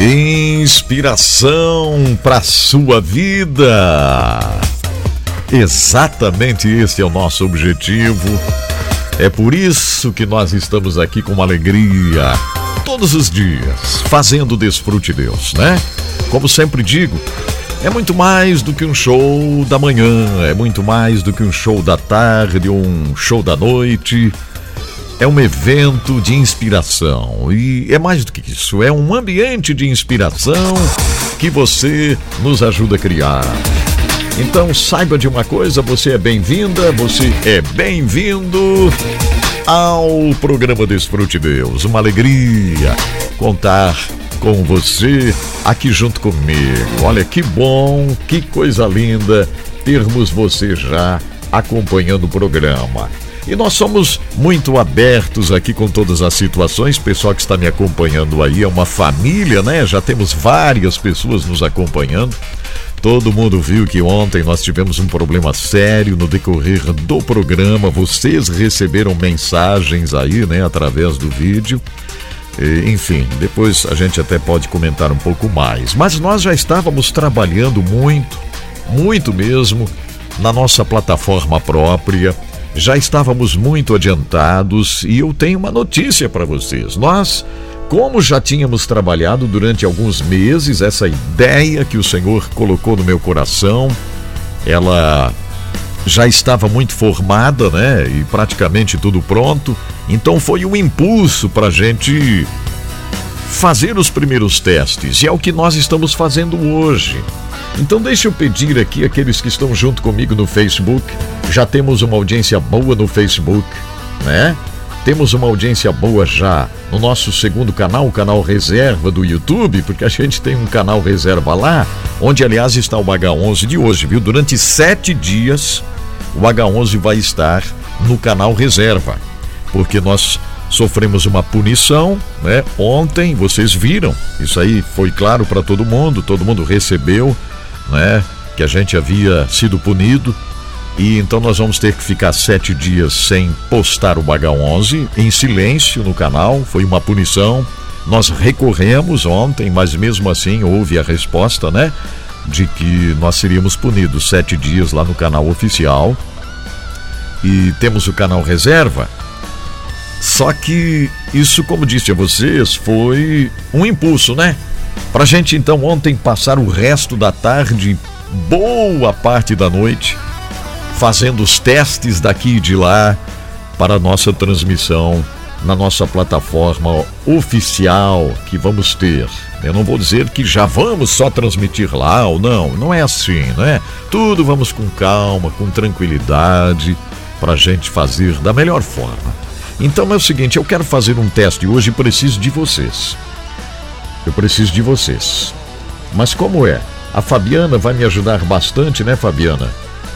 Inspiração para sua vida. Exatamente esse é o nosso objetivo. É por isso que nós estamos aqui com alegria todos os dias, fazendo desfrute Deus, né? Como sempre digo, é muito mais do que um show da manhã, é muito mais do que um show da tarde, um show da noite. É um evento de inspiração e é mais do que isso, é um ambiente de inspiração que você nos ajuda a criar. Então saiba de uma coisa, você é bem-vinda, você é bem-vindo ao programa Desfrute Deus. Uma alegria contar com você aqui junto comigo. Olha que bom, que coisa linda termos você já acompanhando o programa. E nós somos muito abertos aqui com todas as situações. Pessoal que está me acompanhando aí é uma família, né? Já temos várias pessoas nos acompanhando. Todo mundo viu que ontem nós tivemos um problema sério no decorrer do programa. Vocês receberam mensagens aí, né, através do vídeo. Enfim, depois a gente até pode comentar um pouco mais. Mas nós já estávamos trabalhando muito, muito mesmo, na nossa plataforma própria. Já estávamos muito adiantados e eu tenho uma notícia para vocês. Nós, como já tínhamos trabalhado durante alguns meses, essa ideia que o Senhor colocou no meu coração, ela já estava muito formada, né? E praticamente tudo pronto. Então foi um impulso para a gente fazer os primeiros testes. E é o que nós estamos fazendo hoje. Então deixa eu pedir aqui aqueles que estão junto comigo no Facebook. Já temos uma audiência boa no Facebook, né? Temos uma audiência boa já no nosso segundo canal, o canal Reserva do YouTube, porque a gente tem um canal Reserva lá, onde aliás está o H11 de hoje, viu? Durante sete dias o H11 vai estar no canal Reserva, porque nós sofremos uma punição, né? Ontem vocês viram, isso aí foi claro para todo mundo, todo mundo recebeu, né? Que a gente havia sido punido e então nós vamos ter que ficar sete dias sem postar o H11 em silêncio no canal. Foi uma punição. Nós recorremos ontem, mas mesmo assim houve a resposta, né? De que nós seríamos punidos sete dias lá no canal oficial. E temos o canal reserva. Só que isso, como disse a vocês, foi um impulso, né? Pra gente então ontem passar o resto da tarde, boa parte da noite, fazendo os testes daqui e de lá para a nossa transmissão na nossa plataforma oficial que vamos ter. Eu não vou dizer que já vamos só transmitir lá ou não, não é assim, né? Tudo vamos com calma, com tranquilidade, para a gente fazer da melhor forma. Então é o seguinte, eu quero fazer um teste hoje e preciso de vocês. Eu preciso de vocês. Mas como é? A Fabiana vai me ajudar bastante, né, Fabiana?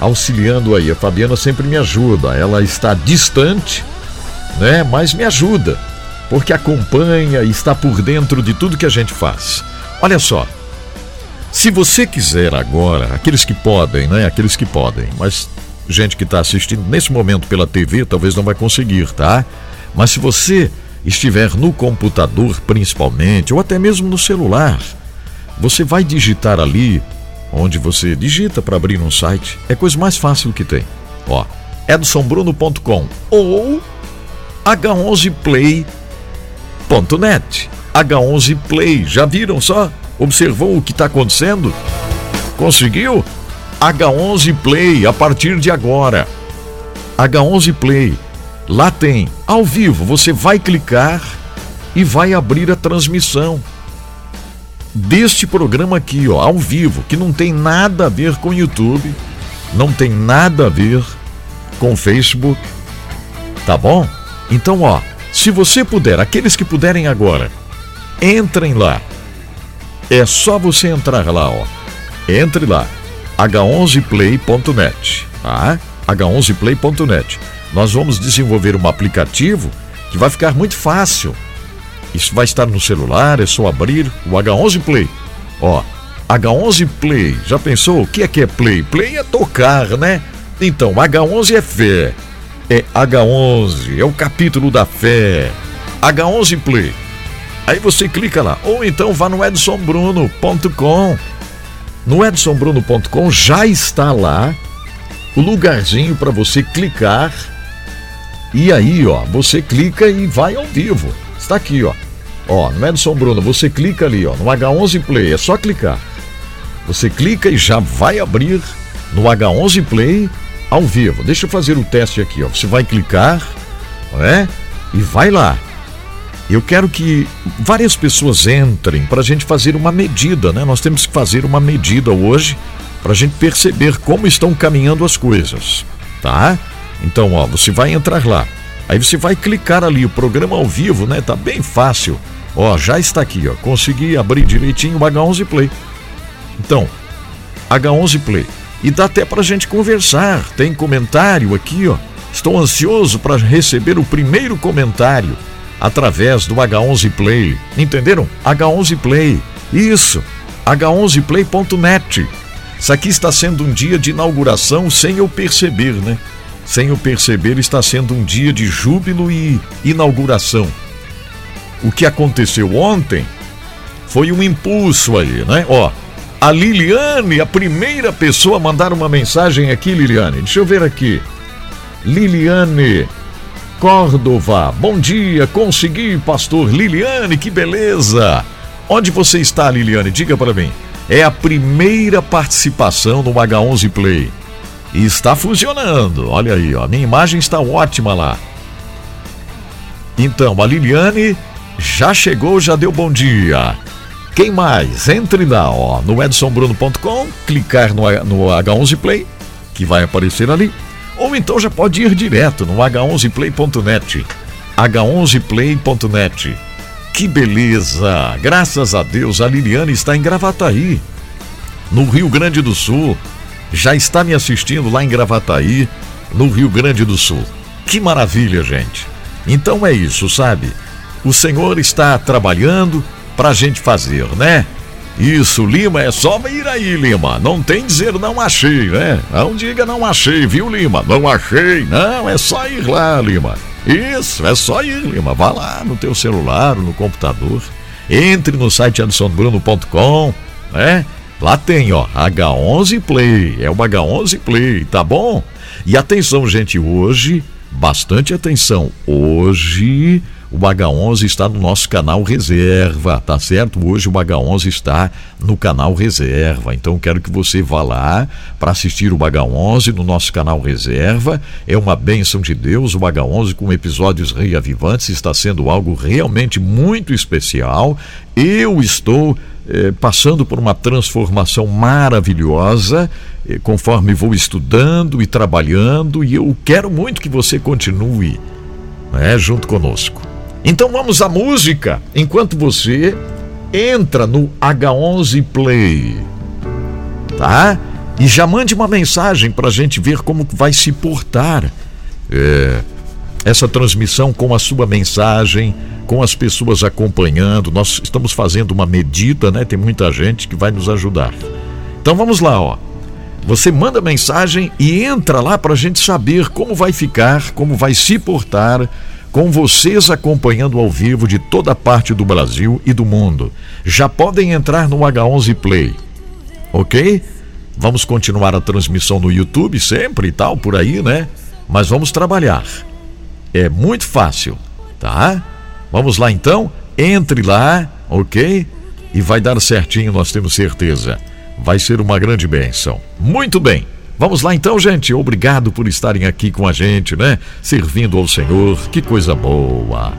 auxiliando aí. A Fabiana sempre me ajuda. Ela está distante, né? Mas me ajuda, porque acompanha e está por dentro de tudo que a gente faz. Olha só. Se você quiser agora, aqueles que podem, né? Aqueles que podem, mas gente que está assistindo nesse momento pela TV talvez não vai conseguir, tá? Mas se você estiver no computador principalmente, ou até mesmo no celular, você vai digitar ali onde você digita para abrir um site. É coisa mais fácil que tem. Ó, edsonbruno.com ou h11play.net. H11 Play, já viram só? Observou o que está acontecendo? Conseguiu? H11 Play a partir de agora. H11 Play. Lá tem ao vivo, você vai clicar e vai abrir a transmissão deste programa aqui, ó, ao vivo, que não tem nada a ver com YouTube, não tem nada a ver com Facebook, tá bom? Então, ó, se você puder, aqueles que puderem agora, entrem lá. É só você entrar lá, ó. Entre lá, h11play.net, tá? h11play.net. Nós vamos desenvolver um aplicativo que vai ficar muito fácil. Isso vai estar no celular, é só abrir o H11 Play. Ó, H11 Play. Já pensou o que é que é Play? Play é tocar, né? Então, H11 é fé. É H11, é o capítulo da fé. H11 Play. Aí você clica lá. Ou então vá no edsonbruno.com. No edsonbruno.com já está lá o lugarzinho para você clicar. E aí, ó, você clica e vai ao vivo. Está aqui, ó. Ó, no Edson Bruno, você clica ali, ó, no H11 Play, é só clicar. Você clica e já vai abrir no H11 Play ao vivo. Deixa eu fazer o teste aqui, ó. Você vai clicar, né? E vai lá. Eu quero que várias pessoas entrem para a gente fazer uma medida, né? Nós temos que fazer uma medida hoje para a gente perceber como estão caminhando as coisas, tá? Então, ó, você vai entrar lá. Aí você vai clicar ali, o programa ao vivo, né? Tá bem fácil. Ó, já está aqui, ó. Consegui abrir direitinho o H11 Play. Então, H11 Play. E dá até pra gente conversar. Tem comentário aqui, ó. Estou ansioso para receber o primeiro comentário através do H11 Play. Entenderam? H11 Play. Isso. H11play.net. Isso aqui está sendo um dia de inauguração sem eu perceber, né? Sem eu perceber, está sendo um dia de júbilo e inauguração. O que aconteceu ontem foi um impulso aí, né? Ó, a Liliane, a primeira pessoa a mandar uma mensagem aqui, Liliane. Deixa eu ver aqui. Liliane Córdova. Bom dia, consegui, pastor Liliane, que beleza. Onde você está, Liliane? Diga para mim. É a primeira participação no H11 Play. E está funcionando. Olha aí, ó. Minha imagem está ótima lá. Então, a Liliane já chegou, já deu bom dia. Quem mais? Entre lá, ó, no edsonbruno.com, clicar no, no H11 Play, que vai aparecer ali. Ou então já pode ir direto no h11play.net. h11play.net. Que beleza! Graças a Deus, a Liliane está em Gravataí, no Rio Grande do Sul. Já está me assistindo lá em Gravataí, no Rio Grande do Sul. Que maravilha, gente! Então é isso, sabe? O Senhor está trabalhando para a gente fazer, né? Isso, Lima, é só ir aí, Lima. Não tem dizer não achei, né? Não diga não achei, viu, Lima? Não achei. Não, é só ir lá, Lima. Isso, é só ir, Lima. Vá lá no teu celular, no computador. Entre no site adsonbruno.com, né? Lá tem, ó, H11 Play. É o H11 Play, tá bom? E atenção, gente, hoje, bastante atenção. Hoje o H11 está no nosso canal Reserva, tá certo? Hoje o H11 está no canal Reserva. Então quero que você vá lá para assistir o H11 no nosso canal Reserva. É uma bênção de Deus. O H11 com episódios reavivantes está sendo algo realmente muito especial. Eu estou eh, passando por uma transformação maravilhosa eh, conforme vou estudando e trabalhando e eu quero muito que você continue né, junto conosco. Então vamos à música enquanto você entra no H11 Play, tá? E já mande uma mensagem para a gente ver como vai se portar é, essa transmissão com a sua mensagem, com as pessoas acompanhando. Nós estamos fazendo uma medida, né? Tem muita gente que vai nos ajudar. Então vamos lá, ó. Você manda mensagem e entra lá para a gente saber como vai ficar, como vai se portar com vocês acompanhando ao vivo de toda parte do Brasil e do mundo. Já podem entrar no H11 Play, ok? Vamos continuar a transmissão no YouTube sempre e tal, por aí, né? Mas vamos trabalhar. É muito fácil, tá? Vamos lá então? Entre lá, ok? E vai dar certinho, nós temos certeza. Vai ser uma grande bênção. Muito bem. Vamos lá então, gente. Obrigado por estarem aqui com a gente, né? Servindo ao Senhor. Que coisa boa.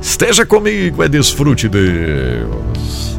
Esteja comigo, é desfrute Deus.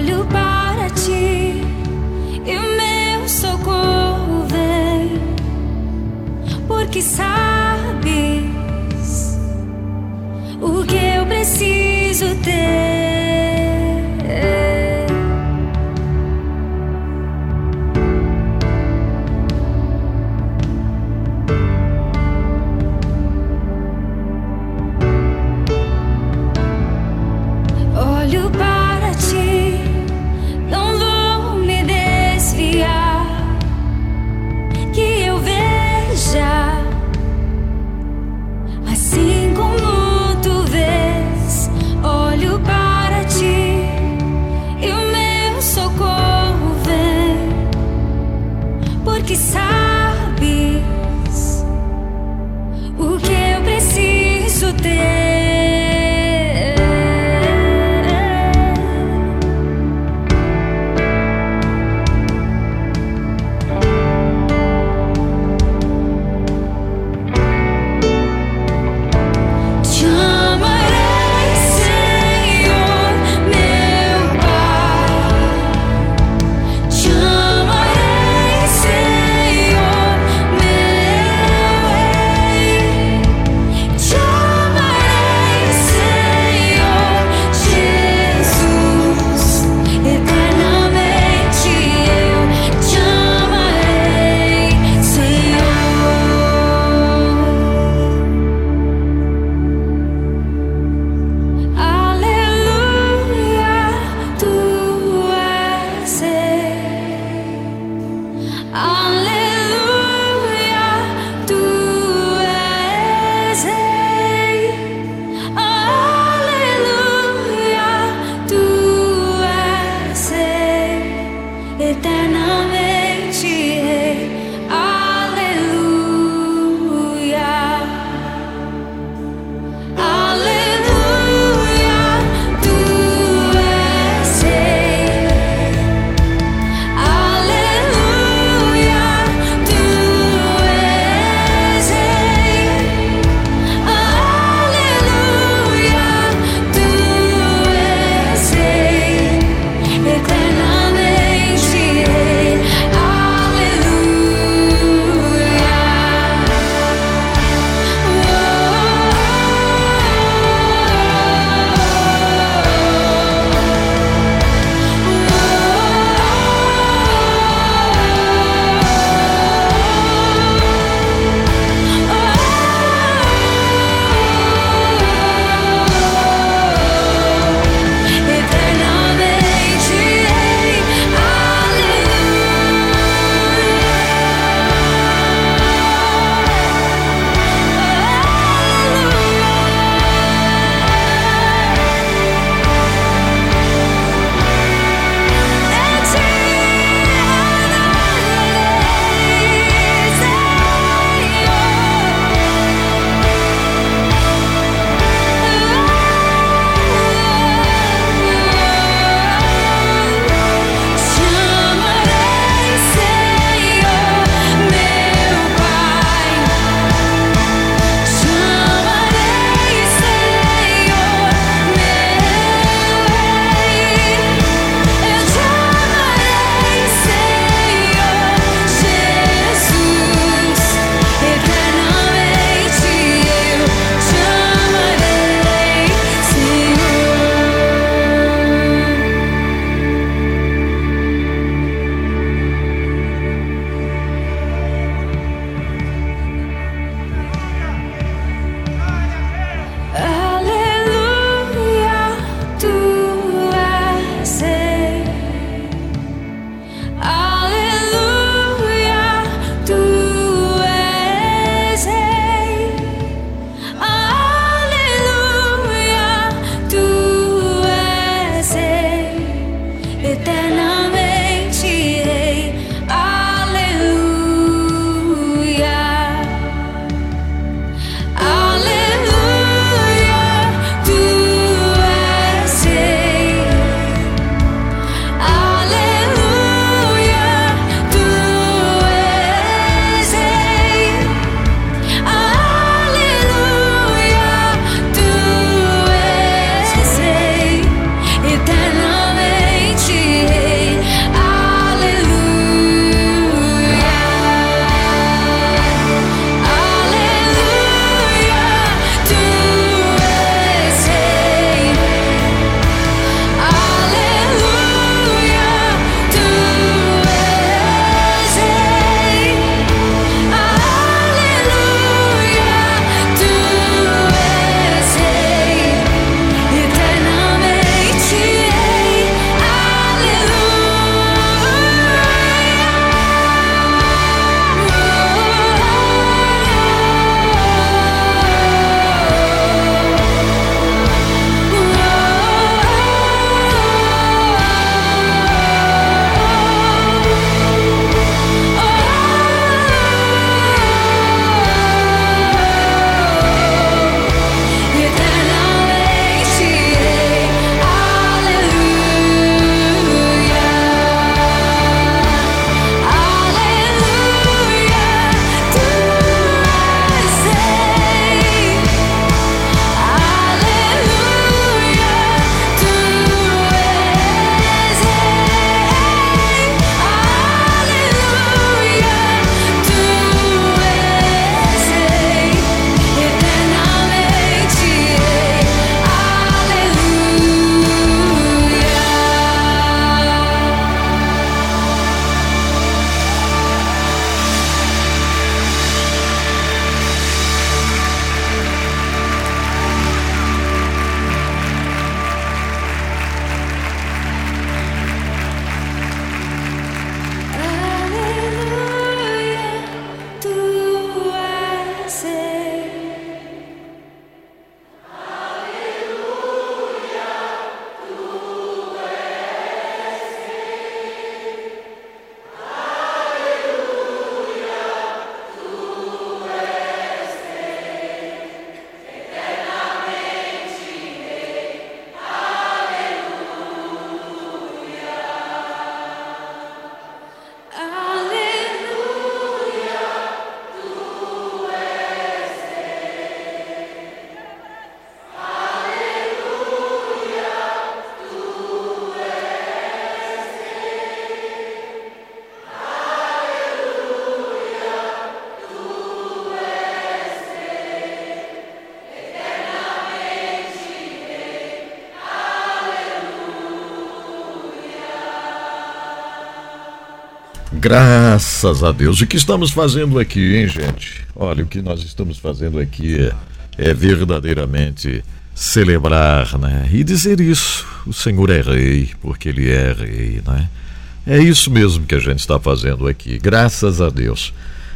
olho para ti e o meu socorro vem, porque sabes o que eu preciso ter. Graças a Deus. O que estamos fazendo aqui, hein, gente? Olha, o que nós estamos fazendo aqui é, é verdadeiramente celebrar, né? E dizer isso. O Senhor é rei, porque ele é rei, né? É isso mesmo que a gente está fazendo aqui. Graças a Deus.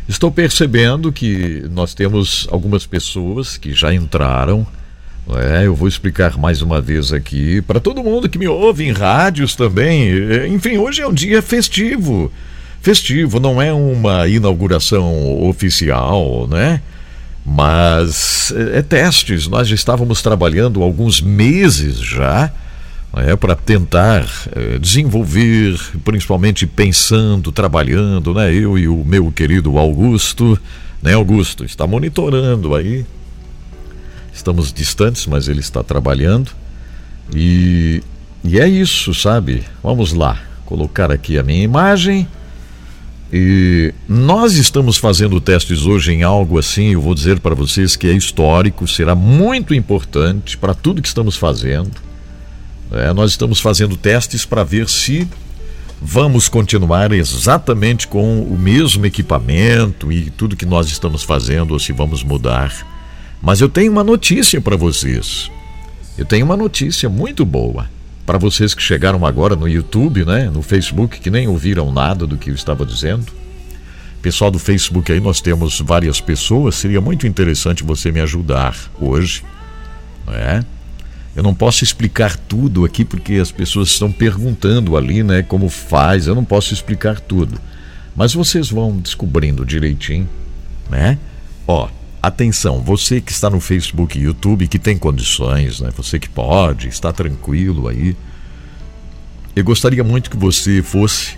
Estou percebendo que nós temos algumas pessoas que já entraram. É, eu vou explicar mais uma vez aqui para todo mundo que me ouve em rádios também. É, enfim, hoje é um dia festivo. Festivo, não é uma inauguração oficial, né? Mas é, é testes. Nós estávamos trabalhando alguns meses já é, para tentar desenvolver, principalmente pensando, trabalhando, né? Eu e o meu querido Augusto, né, Augusto, está monitorando aí. Estamos distantes, mas ele está trabalhando. E, e é isso, sabe? Vamos lá, colocar aqui a minha imagem. E nós estamos fazendo testes hoje em algo assim, eu vou dizer para vocês que é histórico, será muito importante para tudo que estamos fazendo é, nós estamos fazendo testes para ver se vamos continuar exatamente com o mesmo equipamento e tudo que nós estamos fazendo ou se vamos mudar. Mas eu tenho uma notícia para vocês. Eu tenho uma notícia muito boa para vocês que chegaram agora no YouTube, né, no Facebook, que nem ouviram nada do que eu estava dizendo. Pessoal do Facebook aí, nós temos várias pessoas. Seria muito interessante você me ajudar hoje, não é? Eu não posso explicar tudo aqui porque as pessoas estão perguntando ali, né, como faz. Eu não posso explicar tudo. Mas vocês vão descobrindo direitinho, né? Ó, atenção, você que está no Facebook e YouTube, que tem condições, né? Você que pode, está tranquilo aí. Eu gostaria muito que você fosse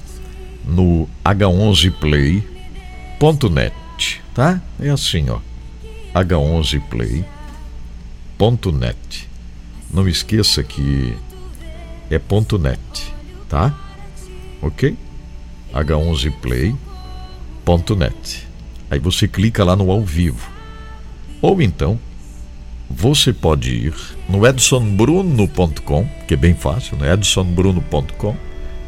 no h11play.net, tá? É assim, ó. h11play.net. Não esqueça que é .net, tá? Ok? H11play.net. Aí você clica lá no ao vivo. Ou então, você pode ir no edsonbruno.com, que é bem fácil, né? edsonbruno.com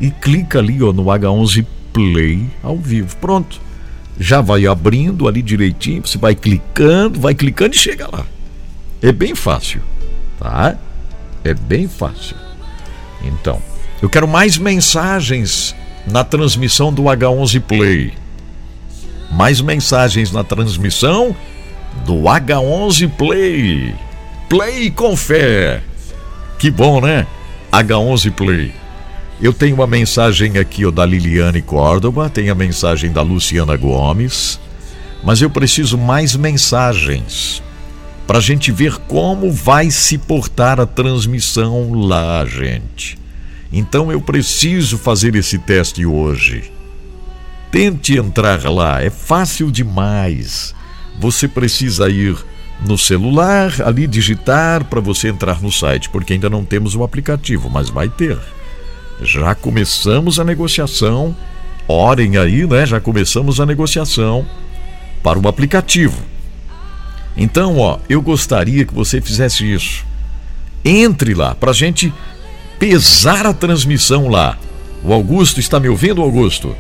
e clica ali ó, no H11 Play ao vivo. Pronto. Já vai abrindo ali direitinho, você vai clicando, vai clicando e chega lá. É bem fácil, tá? É bem fácil. Então, eu quero mais mensagens na transmissão do H11 Play. Mais mensagens na transmissão do H11 Play. Play com fé. Que bom, né? H11 Play. Eu tenho uma mensagem aqui ó, da Liliane Córdoba, tem a mensagem da Luciana Gomes, mas eu preciso mais mensagens para a gente ver como vai se portar a transmissão lá, gente. Então eu preciso fazer esse teste hoje. Tente entrar lá, é fácil demais. Você precisa ir no celular, ali digitar para você entrar no site, porque ainda não temos o aplicativo, mas vai ter. Já começamos a negociação. Orem aí, né? Já começamos a negociação para o aplicativo. Então, ó, eu gostaria que você fizesse isso. Entre lá, para a gente pesar a transmissão lá. O Augusto está me ouvindo, Augusto?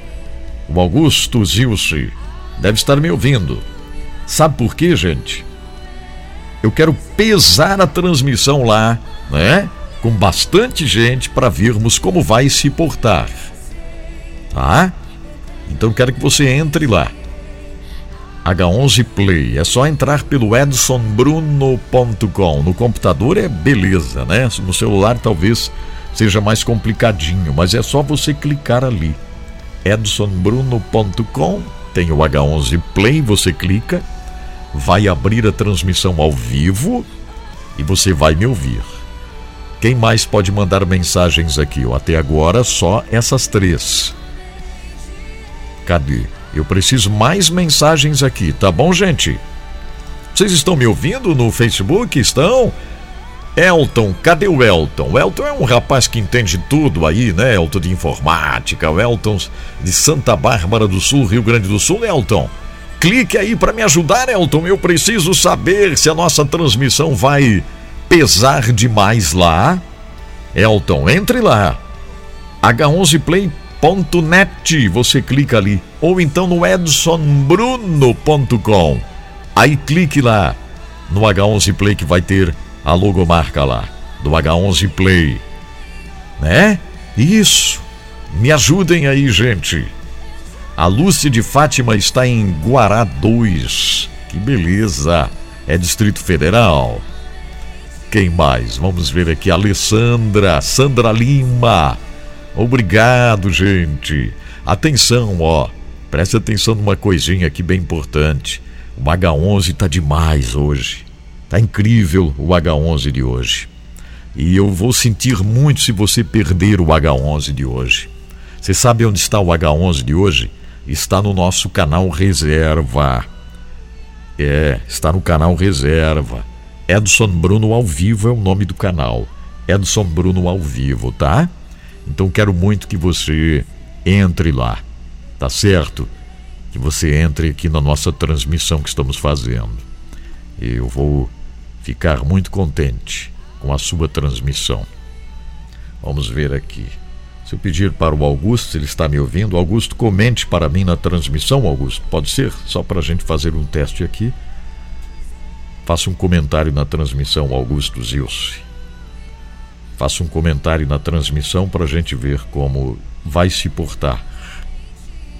O Augusto Zilce deve estar me ouvindo. Sabe por quê, gente? Eu quero pesar a transmissão lá, né? Com bastante gente para vermos como vai se portar. Tá? Então quero que você entre lá. H11 Play. É só entrar pelo edsonbruno.com. No computador é beleza, né? No celular talvez seja mais complicadinho, mas é só você clicar ali. edsonbruno.com. Tem o H11 Play, você clica, vai abrir a transmissão ao vivo e você vai me ouvir. Quem mais pode mandar mensagens aqui? Até agora só essas três. Cadê? Eu preciso mais mensagens aqui, tá bom, gente? Vocês estão me ouvindo no Facebook? Estão? Elton, cadê o Elton? O Elton é um rapaz que entende tudo aí, né? Elton de informática, o Elton de Santa Bárbara do Sul, Rio Grande do Sul. Elton, clique aí para me ajudar, Elton. Eu preciso saber se a nossa transmissão vai pesar demais lá. Elton, entre lá. H11Play Net, você clica ali, ou então no edsonbruno.com. Aí clique lá no H11 Play que vai ter a logomarca lá do H11 Play. Né? Isso. Me ajudem aí, gente. A Lúcia de Fátima está em Guará 2. Que beleza. É Distrito Federal. Quem mais? Vamos ver aqui. Alessandra, Sandra Lima. Obrigado, gente. Atenção, ó. Preste atenção numa coisinha aqui bem importante. O H11 tá demais hoje. Tá incrível o H11 de hoje. E eu vou sentir muito se você perder o H11 de hoje. Você sabe onde está o H11 de hoje? Está no nosso canal Reserva. É, está no canal Reserva. Edson Bruno ao vivo é o nome do canal. Edson Bruno ao vivo, tá? Então quero muito que você entre lá, tá certo? Que você entre aqui na nossa transmissão que estamos fazendo. Eu vou ficar muito contente com a sua transmissão. Vamos ver aqui. Se eu pedir para o Augusto, ele está me ouvindo, Augusto, comente para mim na transmissão, Augusto. Pode ser? Só para a gente fazer um teste aqui. Faça um comentário na transmissão, Augusto Zilce. Faça um comentário na transmissão para a gente ver como vai se portar.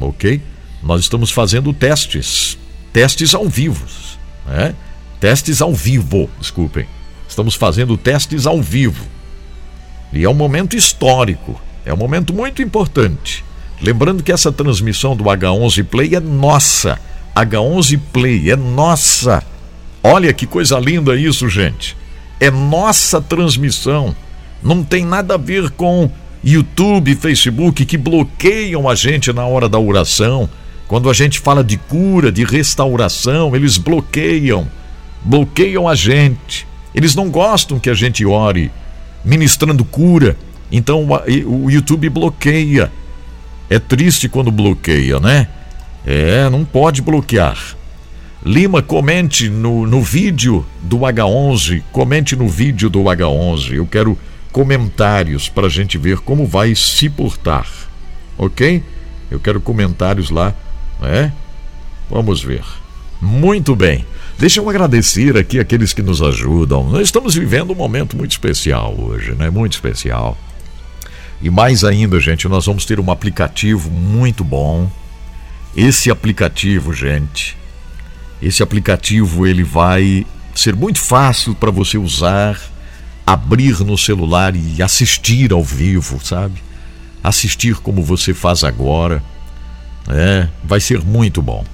Ok? Nós estamos fazendo testes. Testes ao vivo. Né? Testes ao vivo, desculpem. Estamos fazendo testes ao vivo. E é um momento histórico, é um momento muito importante. Lembrando que essa transmissão do H11 Play é nossa. H11 Play é nossa. Olha que coisa linda isso, gente. É nossa transmissão. Não tem nada a ver com YouTube, Facebook que bloqueiam a gente na hora da oração. Quando a gente fala de cura, de restauração, eles bloqueiam. Bloqueiam a gente. Eles não gostam que a gente ore ministrando cura. Então o YouTube bloqueia. É triste quando bloqueia, né? É, não pode bloquear. Lima, comente no, no vídeo do H11. Comente no vídeo do H11. Eu quero comentários para a gente ver como vai se portar. Ok? Eu quero comentários lá, né? Vamos ver. Muito bem. Deixa eu agradecer aqui aqueles que nos ajudam. Nós estamos vivendo um momento muito especial hoje, né? Muito especial. E mais ainda, gente, nós vamos ter um aplicativo muito bom. Esse aplicativo, gente, esse aplicativo ele vai ser muito fácil para você usar, abrir no celular e assistir ao vivo, sabe? Assistir como você faz agora. É, vai ser muito bom.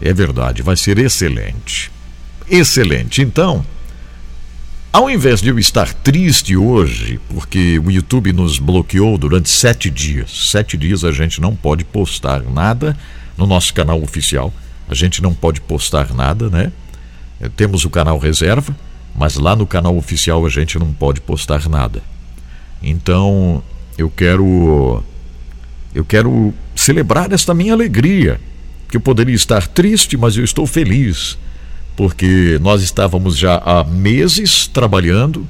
É verdade, vai ser excelente. Excelente. Então, ao invés de eu estar triste hoje, porque o YouTube nos bloqueou durante sete dias, sete dias a gente não pode postar nada no nosso canal oficial, a gente não pode postar nada, né? É, temos o canal reserva, mas lá no canal oficial a gente não pode postar nada. Então, eu quero eu quero celebrar esta minha alegria que eu poderia estar triste, mas eu estou feliz, porque nós estávamos já há meses trabalhando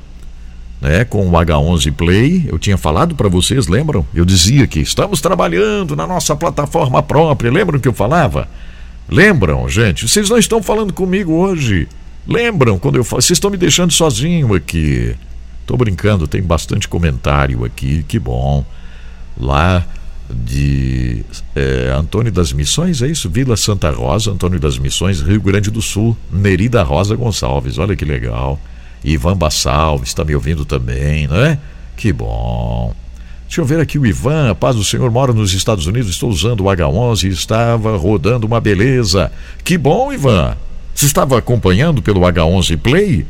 né, com o H11 Play. Eu tinha falado para vocês, lembram? Eu dizia que estamos trabalhando na nossa plataforma própria. Lembram que eu falava? Lembram, gente? Vocês não estão falando comigo hoje. Lembram quando eu falo? Vocês estão me deixando sozinho aqui. Tô brincando, tem bastante comentário aqui, que bom. Lá de é, Antônio das Missões, é isso? Vila Santa Rosa, Antônio das Missões, Rio Grande do Sul, Nerida Rosa Gonçalves, olha que legal. Ivan Bassalves está me ouvindo também, não é? Que bom. Deixa eu ver aqui o Ivan, a paz do Senhor, mora nos Estados Unidos, estou usando o H11 e estava rodando uma beleza. Que bom, Ivan. Você estava acompanhando pelo H11 Play?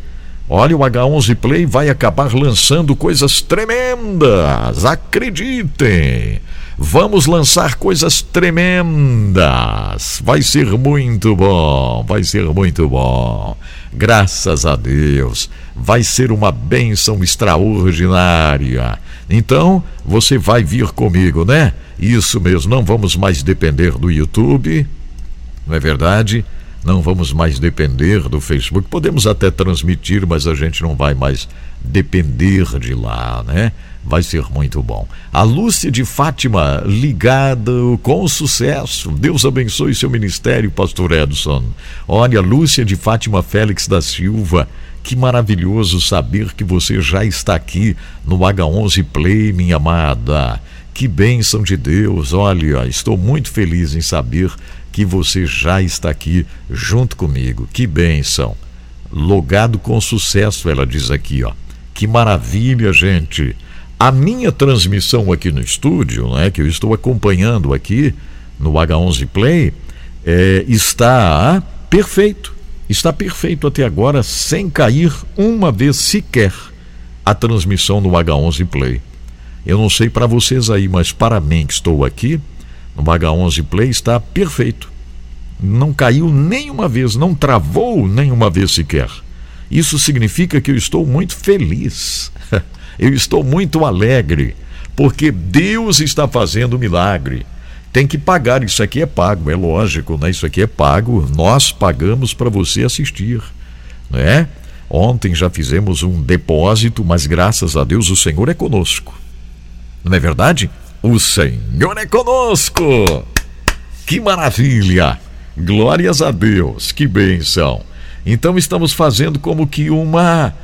Olha, o H11 Play vai acabar lançando coisas tremendas, acreditem. Vamos lançar coisas tremendas. Vai ser muito bom, vai ser muito bom. Graças a Deus, vai ser uma bênção extraordinária. Então, você vai vir comigo, né? Isso mesmo, não vamos mais depender do YouTube, não é verdade? Não vamos mais depender do Facebook. Podemos até transmitir, mas a gente não vai mais depender de lá, né? Vai ser muito bom. A Lúcia de Fátima, ligado com sucesso. Deus abençoe seu ministério, Pastor Edson. Olha, Lúcia de Fátima Félix da Silva. Que maravilhoso saber que você já está aqui no H11 Play, minha amada. Que bênção de Deus. Olha, estou muito feliz em saber que você já está aqui junto comigo. Que bênção. Logado com sucesso, ela diz aqui, ó. Que maravilha, gente. A minha transmissão aqui no estúdio, né, que eu estou acompanhando aqui no H11 Play, é, está perfeito. Está perfeito até agora, sem cair uma vez sequer a transmissão no H11 Play. Eu não sei para vocês aí, mas para mim que estou aqui no H11 Play está perfeito. Não caiu nenhuma vez, não travou nenhuma vez sequer. Isso significa que eu estou muito feliz. Eu estou muito alegre, porque Deus está fazendo milagre. Tem que pagar, isso aqui é pago, é lógico, né? Isso aqui é pago, nós pagamos para você assistir, né? Ontem já fizemos um depósito, mas graças a Deus o Senhor é conosco. Não é verdade? O Senhor é conosco. Que maravilha! Glórias a Deus, que bênção. Então estamos fazendo como que uma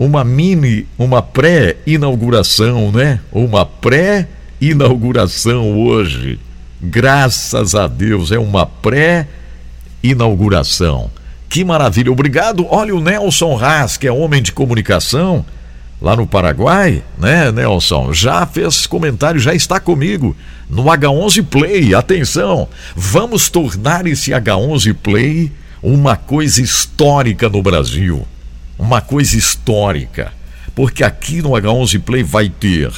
uma mini, uma pré-inauguração, né? Uma pré-inauguração hoje. Graças a Deus, é uma pré-inauguração. Que maravilha, obrigado. Olha o Nelson Haas, que é homem de comunicação lá no Paraguai, né, Nelson? Já fez comentário, já está comigo no H11 Play. Atenção, vamos tornar esse H11 Play uma coisa histórica no Brasil uma coisa histórica, porque aqui no H11 Play vai ter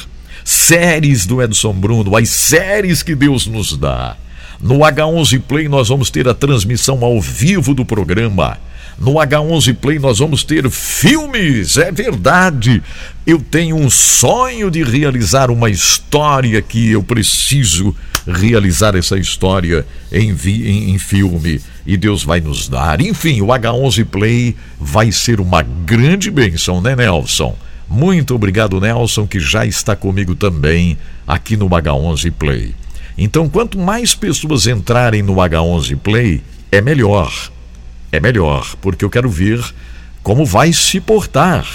séries do Edson Bruno, as séries que Deus nos dá. No H11 Play nós vamos ter a transmissão ao vivo do programa. No H11 Play nós vamos ter filmes, é verdade. Eu tenho um sonho de realizar uma história que eu preciso realizar essa história em, em, em filme e Deus vai nos dar. Enfim, o H11 Play vai ser uma grande bênção, né, Nelson? Muito obrigado, Nelson, que já está comigo também aqui no H11 Play. Então, quanto mais pessoas entrarem no H11 Play, é melhor. É melhor, porque eu quero ver como vai se portar,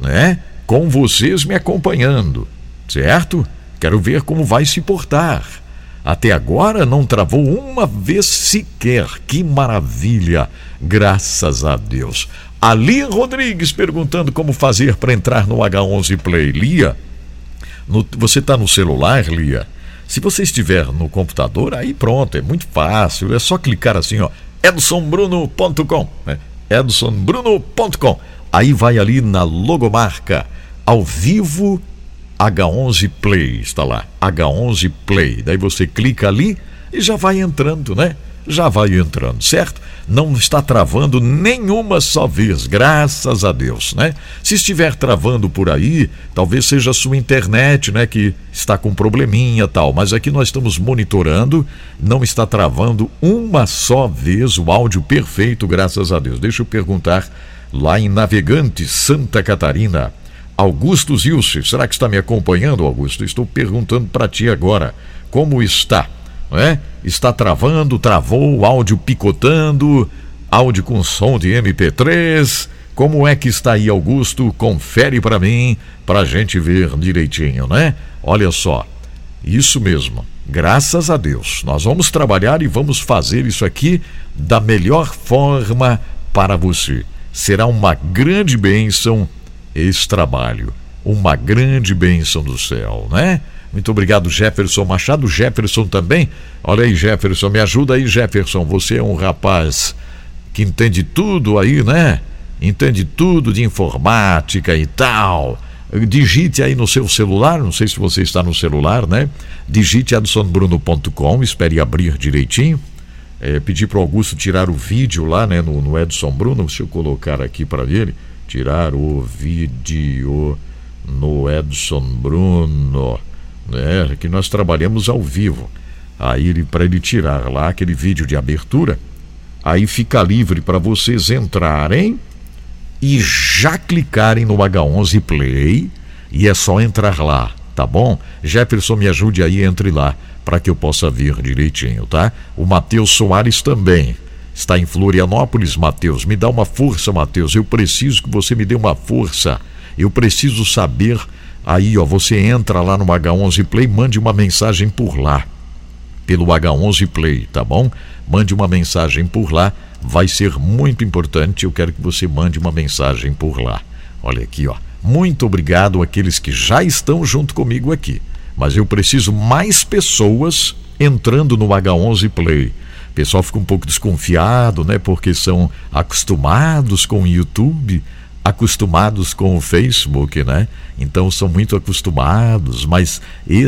né? Com vocês me acompanhando, certo? Quero ver como vai se portar. Até agora não travou uma vez sequer. Que maravilha! Graças a Deus. A Lia Rodrigues perguntando como fazer para entrar no H11 Play. Lia, no, você está no celular, Lia? Se você estiver no computador, aí pronto, é muito fácil. É só clicar assim, ó, edsonbruno.com. Né? edsonbruno.com. Aí vai ali na logomarca, ao vivo H11 Play, está lá, H11 Play. Daí você clica ali e já vai entrando, né? Já vai entrando, certo? Não está travando nenhuma só vez, graças a Deus, né? Se estiver travando por aí, talvez seja a sua internet, né, que está com probleminha tal, mas aqui nós estamos monitorando, não está travando uma só vez o áudio perfeito, graças a Deus. Deixa eu perguntar lá em Navegante, Santa Catarina. Augusto Zilce, será que está me acompanhando, Augusto? Estou perguntando para ti agora, como está? É? Está travando, travou, áudio picotando, áudio com som de MP3. Como é que está aí, Augusto? Confere para mim, para a gente ver direitinho, né? Olha só, isso mesmo. Graças a Deus, nós vamos trabalhar e vamos fazer isso aqui da melhor forma para você. Será uma grande bênção esse trabalho. Uma grande bênção do céu, né? Muito obrigado, Jefferson Machado. Jefferson também. Olha aí, Jefferson, me ajuda aí, Jefferson. Você é um rapaz que entende tudo aí, né? Entende tudo de informática e tal. Digite aí no seu celular, não sei se você está no celular, né? Digite edsonbruno.com, espere abrir direitinho. É, pedir para o Augusto tirar o vídeo lá, né, no, no Edson Bruno, deixa eu colocar aqui para ele tirar o vídeo no Edson Bruno, né? Que nós trabalhamos ao vivo. Aí para ele tirar lá aquele vídeo de abertura, aí fica livre para vocês entrarem e já clicarem no H11 Play, e é só entrar lá, tá bom? Jefferson, me ajude aí, entre lá, para que eu possa vir direitinho, tá? O Matheus Soares também está em Florianópolis, Matheus. Me dá uma força, Matheus. Eu preciso que você me dê uma força. Eu preciso saber. Aí, ó, você entra lá no H11 Play, mande uma mensagem por lá. Pelo H11 Play, tá bom? Mande uma mensagem por lá. Vai ser muito importante. Eu quero que você mande uma mensagem por lá. Olha aqui, ó. Muito obrigado àqueles que já estão junto comigo aqui. Mas eu preciso mais pessoas entrando no H11 Play. O pessoal fica um pouco desconfiado, né? Porque são acostumados com o YouTube, acostumados com o Facebook, né? Então são muito acostumados, mas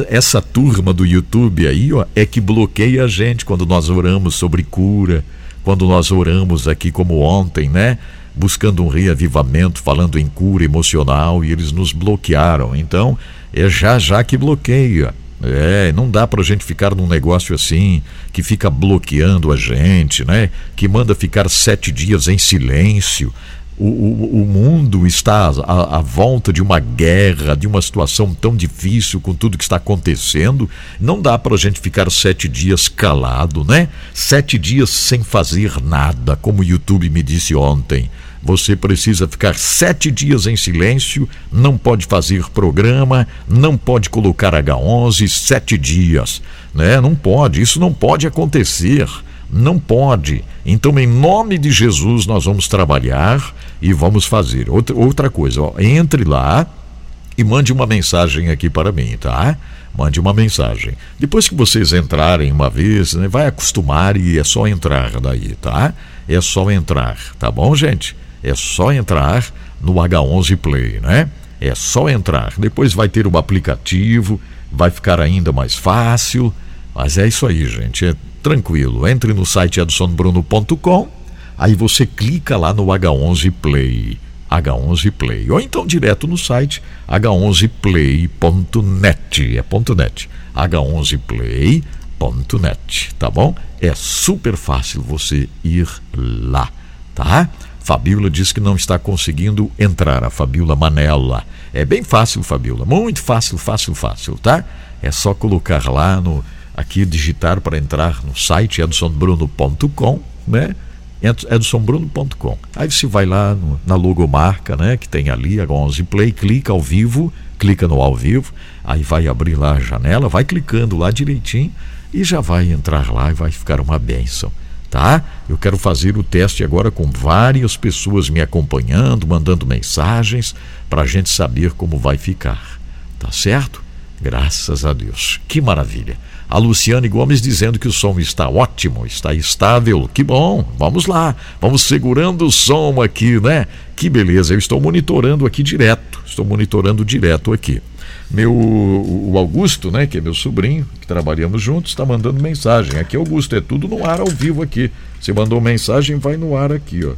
essa turma do YouTube aí, ó, é que bloqueia a gente quando nós oramos sobre cura, quando nós oramos aqui como ontem, né? buscando um reavivamento, falando em cura emocional, e eles nos bloquearam. Então, é já já que bloqueia. É, não dá para a gente ficar num negócio assim, que fica bloqueando a gente, né? Que manda ficar sete dias em silêncio. O, o, o mundo está à, à, volta de uma guerra, de uma situação tão difícil com tudo que está acontecendo. Não dá para a gente ficar sete dias calado, né? Sete dias sem fazer nada, como o YouTube me disse ontem. Você precisa ficar sete dias em silêncio, não pode fazer programa, não pode colocar H11 sete dias. Né? Não pode, isso não pode acontecer. Não pode. Então, em nome de Jesus, nós vamos trabalhar e vamos fazer. Outra, outra coisa, ó, entre lá e mande uma mensagem aqui para mim, tá? Mande uma mensagem. Depois que vocês entrarem uma vez, né, vai acostumar e é só entrar daí, tá? É só entrar, tá bom, gente? É só entrar no H11 Play, né? É só entrar. Depois vai ter o aplicativo, vai ficar ainda mais fácil. Mas é isso aí, gente. É tranquilo. Entre no site edsonbruno.com, aí você clica lá no H11 Play. H11 Play. Ou então direto no site h11play.net. É .net. h11play.net, tá bom? É super fácil você ir lá, tá? Fabiola diz que não está conseguindo entrar, a Fabiola Manela. É bem fácil, Fabiola, muito fácil, fácil, fácil, tá? É só colocar lá no aqui digitar para entrar no site edsonbruno.com, né? edsonbruno.com. Aí você vai lá no, na logomarca, né, que tem ali a 11 Play, clica ao vivo, clica no ao vivo, aí vai abrir lá a janela, vai clicando lá direitinho e já vai entrar lá e vai ficar uma benção tá? Eu quero fazer o teste agora com várias pessoas me acompanhando, mandando mensagens, para a gente saber como vai ficar, tá certo? Graças a Deus. Que maravilha. A Luciane Gomes dizendo que o som está ótimo, está estável. Que bom. Vamos lá. Vamos segurando o som aqui, né? Que beleza. Eu estou monitorando aqui direto. Estou monitorando direto aqui. Meu, o Augusto, né, que é meu sobrinho, que trabalhamos juntos, está mandando mensagem. Aqui, Augusto, é tudo no ar ao vivo aqui. Você mandou mensagem, vai no ar aqui, ó.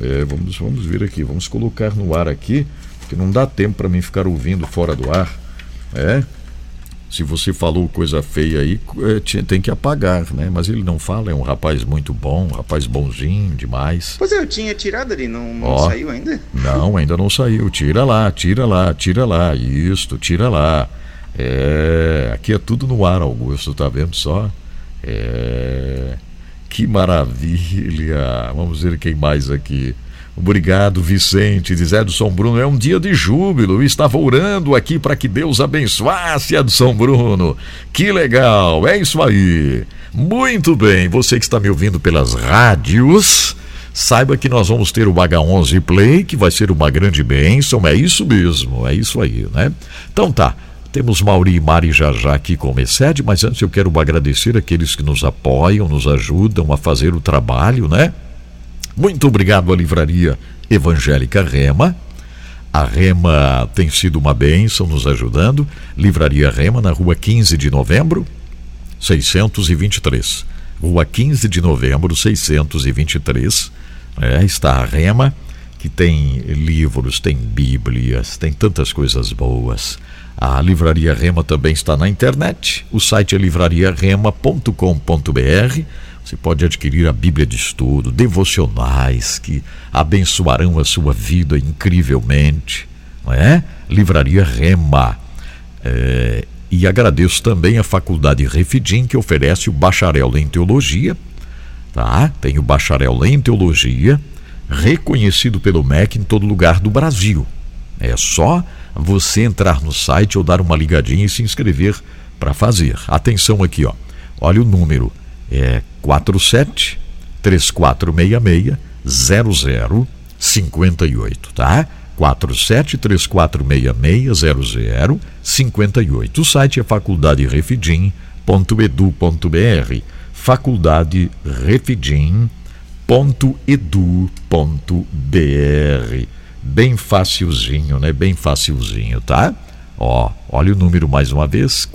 É, vamos, vamos ver aqui, vamos colocar no ar aqui, porque não dá tempo para mim ficar ouvindo fora do ar. É, se você falou coisa feia aí, é, tem que apagar, né? Mas ele não fala, é um rapaz muito bom, um rapaz bonzinho demais. Pois é, eu tinha tirado ali, não, não Ó, saiu ainda? Não, ainda não saiu. Tira lá, tira lá, tira lá. Isto, tira lá. É, aqui é tudo no ar, Augusto, tá vendo só? É, que maravilha. Vamos ver quem mais aqui. Obrigado, Vicente. Diz Edson Bruno, é um dia de júbilo. Eu estava orando aqui para que Deus abençoasse Edson Bruno. Que legal, é isso aí. Muito bem, você que está me ouvindo pelas rádios, saiba que nós vamos ter o H11 Play, que vai ser uma grande bênção. É isso mesmo, é isso aí, né? Então tá. Temos Mauri e Mari já já aqui com o Excede, mas antes eu quero agradecer aqueles que nos apoiam, nos ajudam a fazer o trabalho, né? Muito obrigado à Livraria Evangélica Rema. A Rema tem sido uma bênção nos ajudando. Livraria Rema, na rua 15 de novembro, 623. Rua 15 de novembro, 623. É, está a Rema, que tem livros, tem Bíblias, tem tantas coisas boas. A Livraria Rema também está na internet. O site é livrariarema.com.br. Você pode adquirir a Bíblia de Estudo, devocionais que abençoarão a sua vida incrivelmente, não é? Livraria Rema. É, e agradeço também a Faculdade Refidim, que oferece o bacharel em teologia, tá? Tem o bacharel em teologia, reconhecido pelo MEC em todo lugar do Brasil. É só você entrar no site ou dar uma ligadinha e se inscrever para fazer. Atenção aqui, ó. Olha o número. É 47 3466 0058, tá? 4734660058. O site é faculdaderefidim.edu.br. faculdaderefidim.edu.br. Bem facilzinho, né? Bem facilzinho, tá? Ó, olha o número mais uma vez: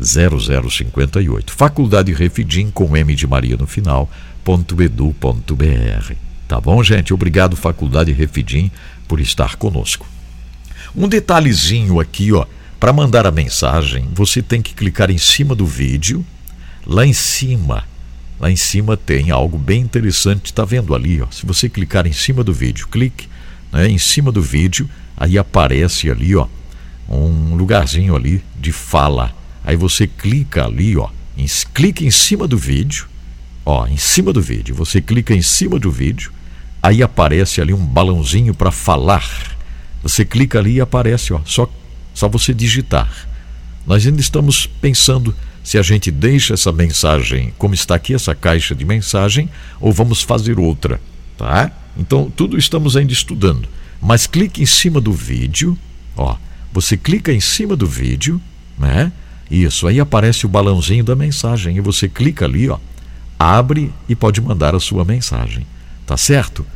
4734660058. Faculdade Refidim com M de Maria no final edu.br. Tá bom, gente? Obrigado, Faculdade Refidim, por estar conosco. Um detalhezinho aqui, ó. Para mandar a mensagem, você tem que clicar em cima do vídeo. Lá em cima, lá em cima tem algo bem interessante. Está vendo ali, ó? Se você clicar em cima do vídeo, clique né, em cima do vídeo, aí aparece ali, ó, um lugarzinho ali de fala. Aí você clica ali, ó, em, clica em cima do vídeo Ó, em cima do vídeo, você clica em cima do vídeo, aí aparece ali um balãozinho para falar. Você clica ali e aparece, ó, só, só você digitar. Nós ainda estamos pensando se a gente deixa essa mensagem, como está aqui essa caixa de mensagem, ou vamos fazer outra, tá? Então, tudo estamos ainda estudando. Mas clique em cima do vídeo, ó, você clica em cima do vídeo, né? Isso, aí aparece o balãozinho da mensagem e você clica ali, ó, abre e pode mandar a sua mensagem. Tá certo?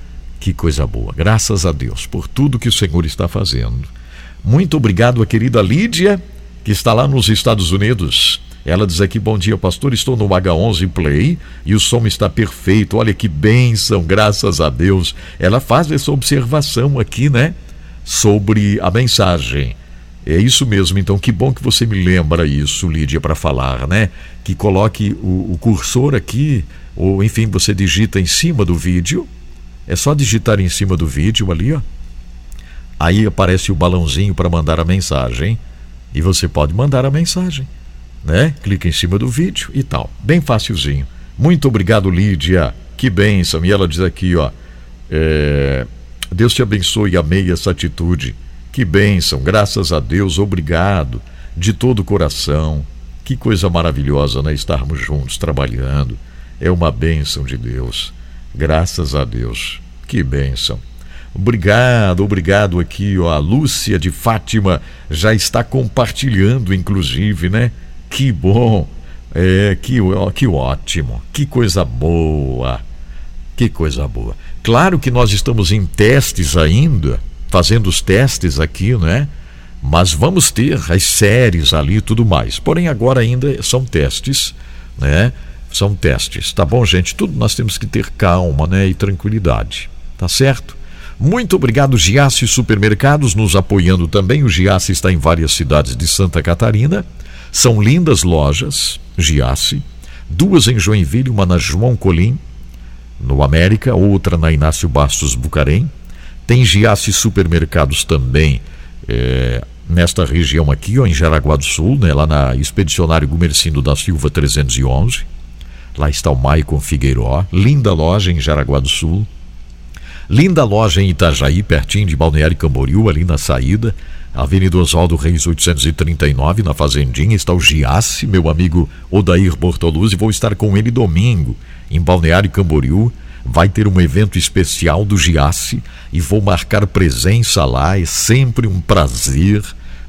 Que coisa boa. Graças a Deus por tudo que o Senhor está fazendo. Muito obrigado a querida Lídia, que está lá nos Estados Unidos. Ela diz aqui: Bom dia, pastor. Estou no H11 Play e o som está perfeito. Olha que bênção, graças a Deus. Ela faz essa observação aqui, né? Sobre a mensagem. É isso mesmo, então que bom que você me lembra isso, Lídia, para falar, né? Que coloque o, o, cursor aqui, ou enfim, você digita em cima do vídeo. É só digitar em cima do vídeo ali, ó. Aí aparece o balãozinho para mandar a mensagem. E você pode mandar a mensagem, né? Clica em cima do vídeo e tal. Bem facilzinho. Muito obrigado, Lídia. Que bênção. E ela diz aqui, ó. É... Deus te abençoe, amei essa atitude. Que bênção, graças a Deus, obrigado, de todo o coração. Que coisa maravilhosa, né? Estarmos juntos trabalhando. É uma bênção de Deus. Graças a Deus. Que bênção. Obrigado, obrigado aqui, ó. A Lúcia de Fátima já está compartilhando, inclusive, né? Que bom. É, que, ó, que ótimo. Que coisa boa. Que coisa boa. Claro que nós estamos em testes ainda fazendo os testes aqui, né? Mas vamos ter as séries ali e tudo mais. Porém, agora ainda são testes, né? São testes, tá bom, gente? Tudo nós temos que ter calma, né? E tranquilidade, tá certo? Muito obrigado, Giasse Supermercados, nos apoiando também. O Giasse está em várias cidades de Santa Catarina. São lindas lojas, Giasse. Duas em Joinville, uma na João Colim, no América, outra na Inácio Bastos Bucarém. Tem Giasse Supermercados também é, nesta região aqui, em Jaraguá do Sul, né, lá na Expedicionário Gumercindo da Silva 311. Lá está o Maicon Figueiró. Linda loja em Jaraguá do Sul. Linda loja em Itajaí, pertinho de Balneário Camboriú, ali na saída. Avenida Oswaldo Reis 839, na Fazendinha, está o Giasse, meu amigo Odair Bortoluzzi. Vou estar com ele domingo, em Balneário Camboriú vai ter um evento especial do Giasse e vou marcar presença lá. É sempre um prazer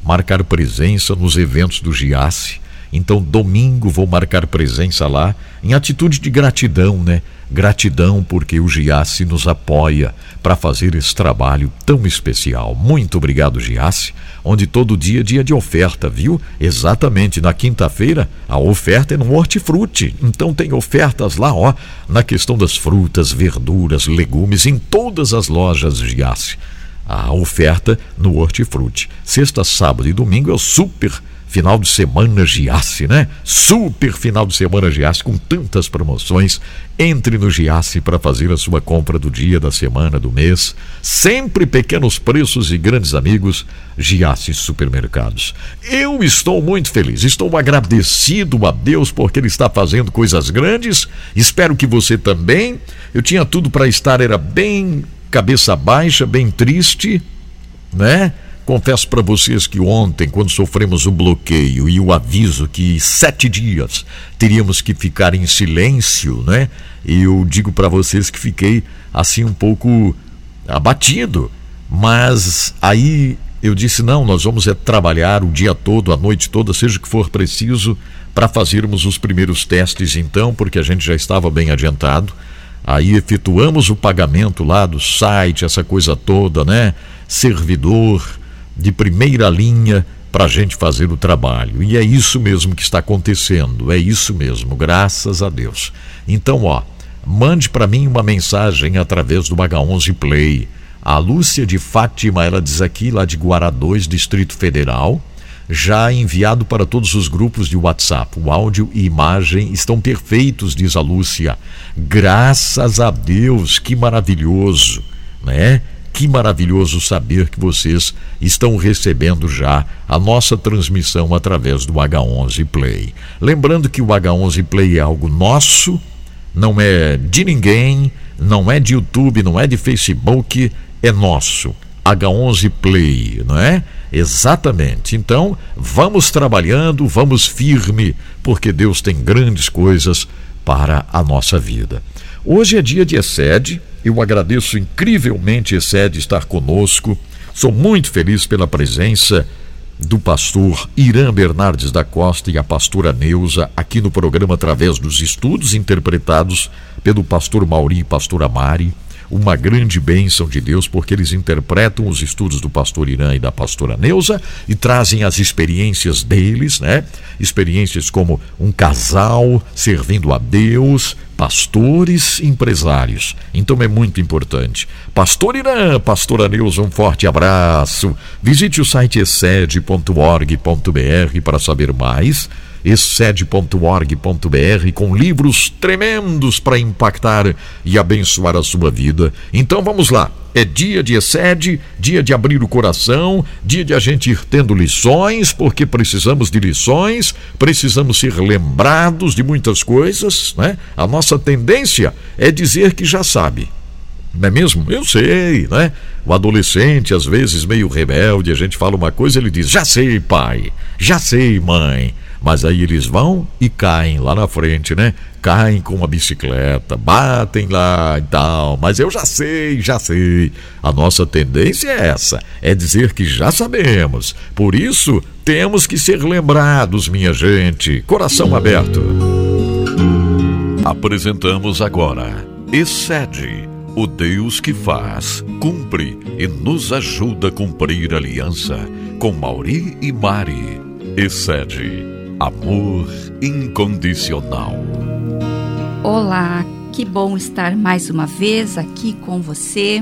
marcar presença nos eventos do Giasse. Então, domingo vou marcar presença lá em atitude de gratidão, né? Gratidão porque o Giasse nos apoia para fazer esse trabalho tão especial. Muito obrigado, Giasse, onde todo dia é dia de oferta, viu? Exatamente, na quinta-feira a oferta é no hortifruti. Então tem ofertas lá, ó, na questão das frutas, verduras, legumes, em todas as lojas Giasse. A oferta no hortifruti. Sexta, sábado e domingo é o super Final de semana Giasse, né? Super final de semana Giasse com tantas promoções. Entre no Giasse para fazer a sua compra do dia, da semana, do mês. Sempre pequenos preços e grandes amigos. Giasse Supermercados. Eu estou muito feliz, estou agradecido a Deus porque Ele está fazendo coisas grandes. Espero que você também. Eu tinha tudo para estar, era bem cabeça baixa, bem triste, né? Confesso para vocês que ontem, quando sofremos o bloqueio e o aviso que sete dias teríamos que ficar em silêncio, né? Eu digo para vocês que fiquei assim um pouco abatido. Mas aí eu disse: não, nós vamos é trabalhar o dia todo, a noite toda, seja o que for preciso, para fazermos os primeiros testes, então, porque a gente já estava bem adiantado. Aí efetuamos o pagamento lá do site, essa coisa toda, né? Servidor de primeira linha para a gente fazer o trabalho. E é isso mesmo que está acontecendo, é isso mesmo, graças a Deus. Então, ó, mande para mim uma mensagem através do H11 Play. A Lúcia de Fátima, ela diz aqui, lá de Guará 2, Distrito Federal, já enviado para todos os grupos de WhatsApp. O áudio e imagem estão perfeitos, diz a Lúcia. Graças a Deus, que maravilhoso, né? Que maravilhoso saber que vocês estão recebendo já a nossa transmissão através do H11 Play. Lembrando que o H11 Play é algo nosso, não é de ninguém, não é de YouTube, não é de Facebook, é nosso. H11 Play, não é? Exatamente. Então, vamos trabalhando, vamos firme, porque Deus tem grandes coisas para a nossa vida. Hoje é dia de Excede, eu agradeço incrivelmente Excede estar conosco. Sou muito feliz pela presença do pastor Irã Bernardes da Costa e a pastora Neuza aqui no programa através dos estudos interpretados pelo pastor Mauri e pastora Mari uma grande bênção de Deus, porque eles interpretam os estudos do pastor Irã e da pastora Neuza e trazem as experiências deles, né? Experiências como um casal servindo a Deus, pastores empresários. Então é muito importante. Pastor Irã, pastora Neuza, um forte abraço. Visite o site excede.org.br para saber mais excede.org.br com livros tremendos para impactar e abençoar a sua vida. Então vamos lá. É dia de excede, dia de abrir o coração, dia de a gente ir tendo lições, porque precisamos de lições, precisamos ser lembrados de muitas coisas, né? A nossa tendência é dizer que já sabe. Não é mesmo? Eu sei, né? O adolescente, às vezes meio rebelde, a gente fala uma coisa, ele diz: Já sei, pai, já sei, mãe. Mas aí eles vão e caem lá na frente, né? Caem com uma bicicleta, batem lá e tal. Mas eu já sei, já sei. A nossa tendência é essa: é dizer que já sabemos. Por isso, temos que ser lembrados, minha gente. Coração aberto. Apresentamos agora Excede. O Deus que faz, cumpre e nos ajuda a cumprir aliança com Mauri e Mari. Excede Amor incondicional. Olá, que bom estar mais uma vez aqui com você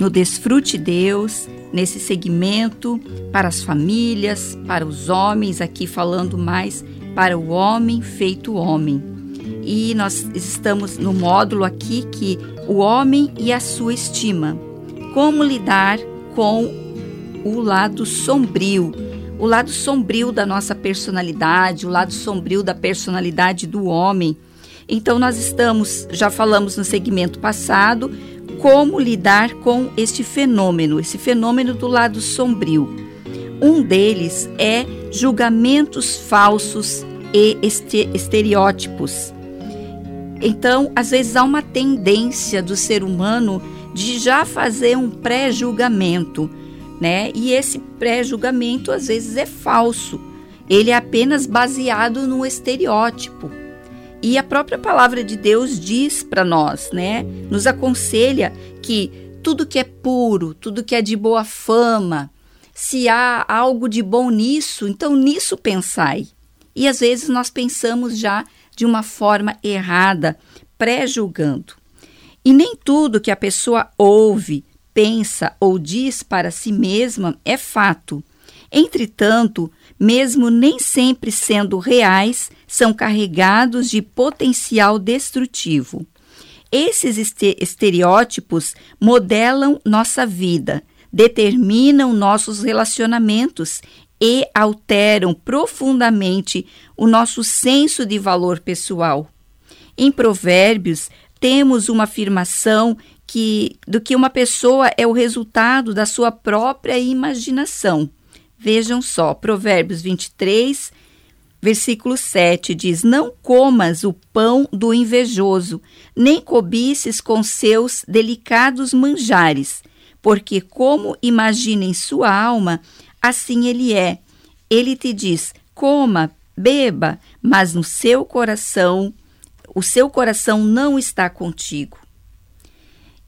no Desfrute Deus, nesse segmento para as famílias, para os homens, aqui falando mais para o homem feito homem. E nós estamos no módulo aqui que o homem e a sua estima. Como lidar com o lado sombrio o lado sombrio da nossa personalidade, o lado sombrio da personalidade do homem. Então, nós estamos, já falamos no segmento passado, como lidar com este fenômeno, esse fenômeno do lado sombrio. Um deles é julgamentos falsos e estereótipos. Então, às vezes há uma tendência do ser humano de já fazer um pré-julgamento né? E esse pré-julgamento às vezes é falso. Ele é apenas baseado no estereótipo. E a própria palavra de Deus diz para nós, né? Nos aconselha que tudo que é puro, tudo que é de boa fama, se há algo de bom nisso, então nisso pensai. E às vezes nós pensamos já de uma forma errada, pré-julgando. E nem tudo que a pessoa ouve, pensa ou diz para si mesma é fato. Entretanto, mesmo nem sempre sendo reais, são carregados de potencial destrutivo. Esses estereótipos modelam nossa vida, determinam nossos relacionamentos e alteram profundamente o nosso senso de valor pessoal. Em Provérbios, temos uma afirmação que do que uma pessoa é o resultado da sua própria imaginação. Vejam só, Provérbios 23, Versículo 7 diz: Não comas o pão do invejoso, nem cobices com seus delicados manjares, porque, como imagina em sua alma, assim ele é. Ele te diz: coma, beba, mas no seu coração, o seu coração não está contigo.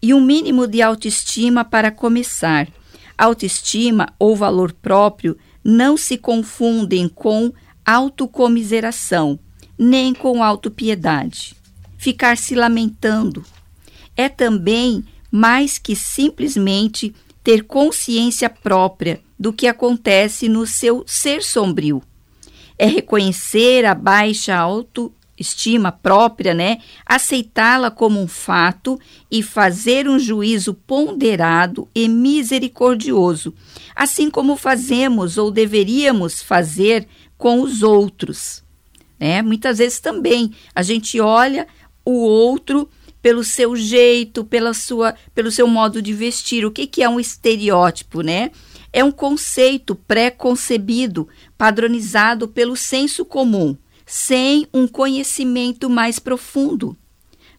E um mínimo de autoestima para começar. Autoestima ou valor próprio não se confundem com autocomiseração, nem com autopiedade. Ficar se lamentando é também mais que simplesmente ter consciência própria do que acontece no seu ser sombrio. É reconhecer a baixa autoestima própria, né? Aceitá-la como um fato e fazer um juízo ponderado e misericordioso, assim como fazemos ou deveríamos fazer com os outros. Né? Muitas vezes também a gente olha o outro pelo seu jeito, pela sua, pelo seu modo de vestir. O que, que é um estereótipo, né? É um conceito pré-concebido, padronizado pelo senso comum, sem um conhecimento mais profundo.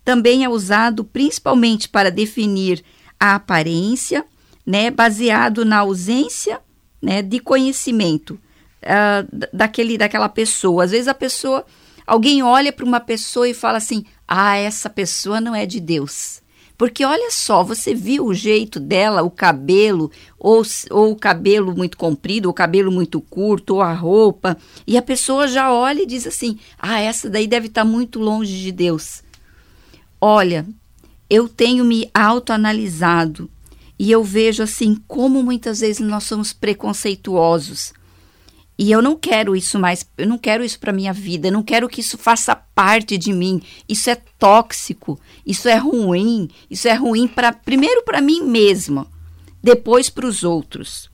Também é usado principalmente para definir a aparência, né, baseado na ausência né, de conhecimento uh, daquele, daquela pessoa. Às vezes a pessoa, alguém olha para uma pessoa e fala assim: ah, essa pessoa não é de Deus. Porque olha só, você viu o jeito dela, o cabelo, ou, ou o cabelo muito comprido, ou o cabelo muito curto, ou a roupa, e a pessoa já olha e diz assim: ah, essa daí deve estar tá muito longe de Deus. Olha, eu tenho me autoanalisado e eu vejo assim como muitas vezes nós somos preconceituosos. E eu não quero isso mais, eu não quero isso para minha vida, eu não quero que isso faça parte de mim. Isso é tóxico, isso é ruim, isso é ruim para primeiro para mim mesma, depois para os outros.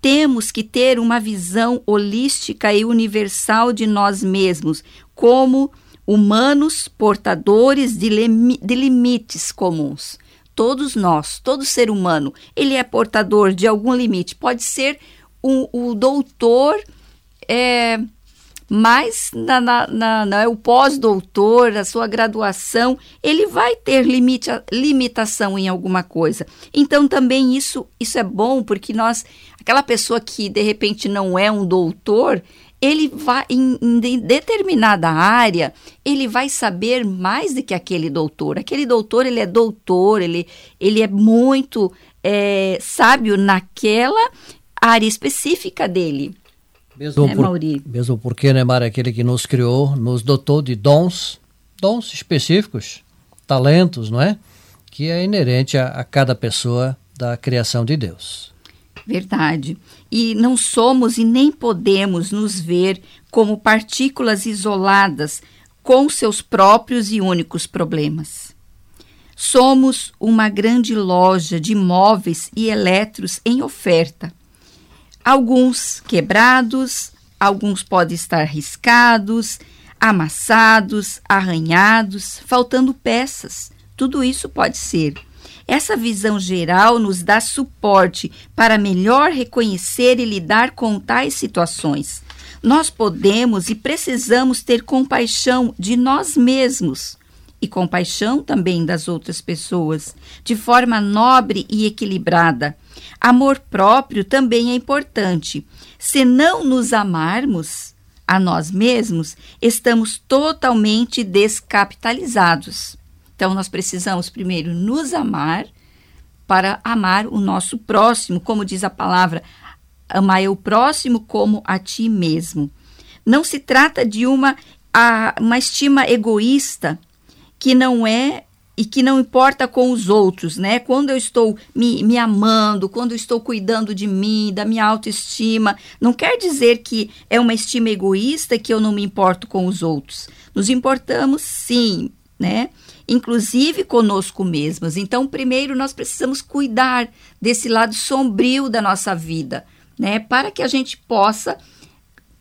Temos que ter uma visão holística e universal de nós mesmos, como humanos portadores de, de limites comuns. Todos nós, todo ser humano, ele é portador de algum limite. Pode ser o, o doutor é, mas na, na, na, na o pós-doutor, a sua graduação, ele vai ter limite, limitação em alguma coisa. Então também isso, isso é bom, porque nós, aquela pessoa que de repente não é um doutor, ele vai em, em, determinada área, ele vai saber mais do que aquele doutor. Aquele doutor, ele é doutor, ele, ele é muito é, sábio naquela área específica dele. Mesmo, é, por, mesmo porque Neymar é aquele que nos criou, nos dotou de dons, dons específicos, talentos, não é? Que é inerente a, a cada pessoa da criação de Deus. Verdade. E não somos e nem podemos nos ver como partículas isoladas com seus próprios e únicos problemas. Somos uma grande loja de móveis e eletros em oferta alguns quebrados, alguns podem estar riscados, amassados, arranhados, faltando peças. Tudo isso pode ser. Essa visão geral nos dá suporte para melhor reconhecer e lidar com tais situações. Nós podemos e precisamos ter compaixão de nós mesmos e compaixão também das outras pessoas, de forma nobre e equilibrada. Amor próprio também é importante. Se não nos amarmos a nós mesmos, estamos totalmente descapitalizados. Então, nós precisamos primeiro nos amar para amar o nosso próximo, como diz a palavra, amar o próximo como a ti mesmo. Não se trata de uma, a, uma estima egoísta que não é e que não importa com os outros, né? Quando eu estou me, me amando, quando eu estou cuidando de mim, da minha autoestima, não quer dizer que é uma estima egoísta que eu não me importo com os outros. Nos importamos sim, né? Inclusive conosco mesmos. Então, primeiro nós precisamos cuidar desse lado sombrio da nossa vida, né? Para que a gente possa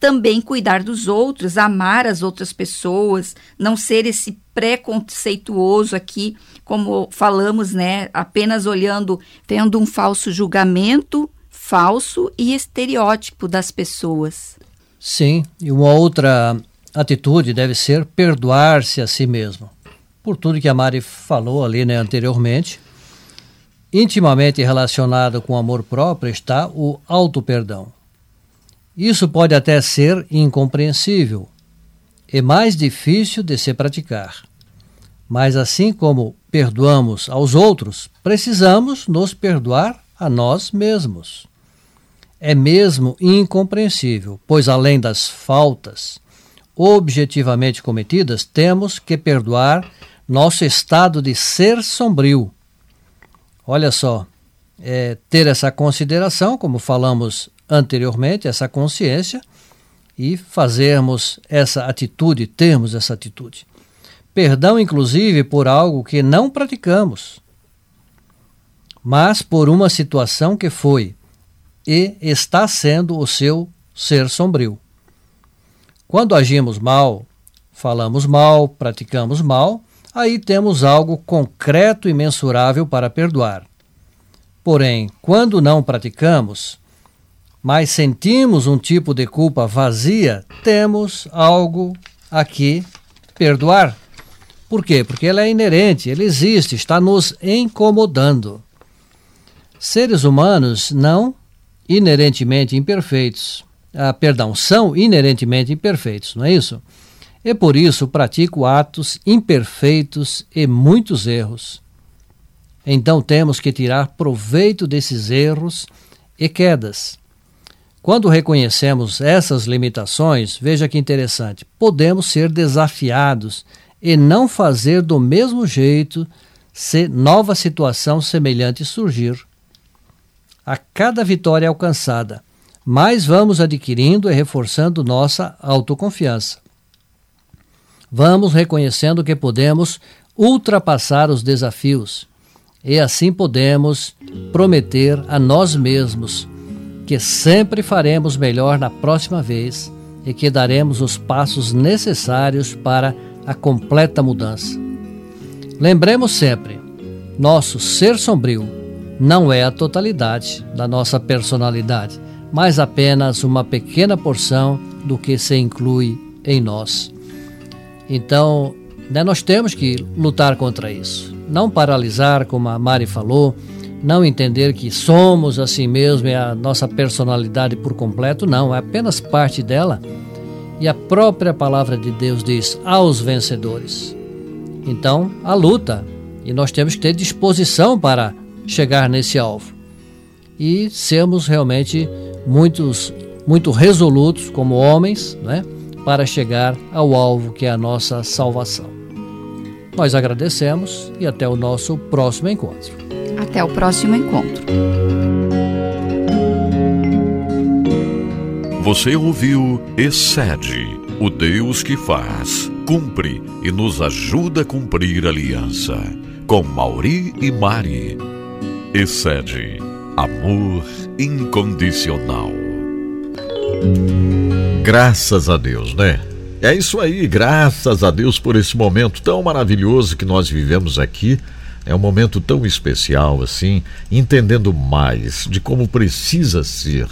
também cuidar dos outros, amar as outras pessoas, não ser esse preconceituoso aqui, como falamos, né, apenas olhando, tendo um falso julgamento falso e estereótipo das pessoas. Sim, e uma outra atitude deve ser perdoar-se a si mesmo. Por tudo que a Mari falou ali né, anteriormente, intimamente relacionado com o amor próprio está o auto-perdão. Isso pode até ser incompreensível e mais difícil de se praticar. Mas assim como perdoamos aos outros, precisamos nos perdoar a nós mesmos. É mesmo incompreensível, pois além das faltas objetivamente cometidas, temos que perdoar nosso estado de ser sombrio. Olha só, é, ter essa consideração, como falamos anteriormente, essa consciência e fazermos essa atitude, termos essa atitude. Perdão, inclusive, por algo que não praticamos, mas por uma situação que foi e está sendo o seu ser sombrio. Quando agimos mal, falamos mal, praticamos mal, aí temos algo concreto e mensurável para perdoar. Porém, quando não praticamos, mas sentimos um tipo de culpa vazia, temos algo aqui perdoar. Por quê? Porque ela é inerente, ela existe, está nos incomodando. Seres humanos não inerentemente imperfeitos, ah, perdão, são inerentemente imperfeitos, não é isso? E por isso pratico atos imperfeitos e muitos erros. Então temos que tirar proveito desses erros e quedas quando reconhecemos essas limitações, veja que interessante, podemos ser desafiados e não fazer do mesmo jeito se nova situação semelhante surgir. A cada vitória alcançada, mais vamos adquirindo e reforçando nossa autoconfiança. Vamos reconhecendo que podemos ultrapassar os desafios e assim podemos prometer a nós mesmos que sempre faremos melhor na próxima vez e que daremos os passos necessários para a completa mudança. Lembremos sempre: nosso ser sombrio não é a totalidade da nossa personalidade, mas apenas uma pequena porção do que se inclui em nós. Então, né, nós temos que lutar contra isso. Não paralisar, como a Mari falou, não entender que somos assim mesmo, é a nossa personalidade por completo, não, é apenas parte dela. E a própria palavra de Deus diz aos vencedores. Então, a luta, e nós temos que ter disposição para chegar nesse alvo. E sermos realmente muitos, muito resolutos como homens, né, para chegar ao alvo que é a nossa salvação. Nós agradecemos e até o nosso próximo encontro. Até o próximo encontro. Você ouviu Excede, o Deus que faz, cumpre e nos ajuda a cumprir a aliança. Com Mauri e Mari. Excede, amor incondicional. Graças a Deus, né? É isso aí, graças a Deus por esse momento tão maravilhoso que nós vivemos aqui é um momento tão especial assim, entendendo mais de como precisa ser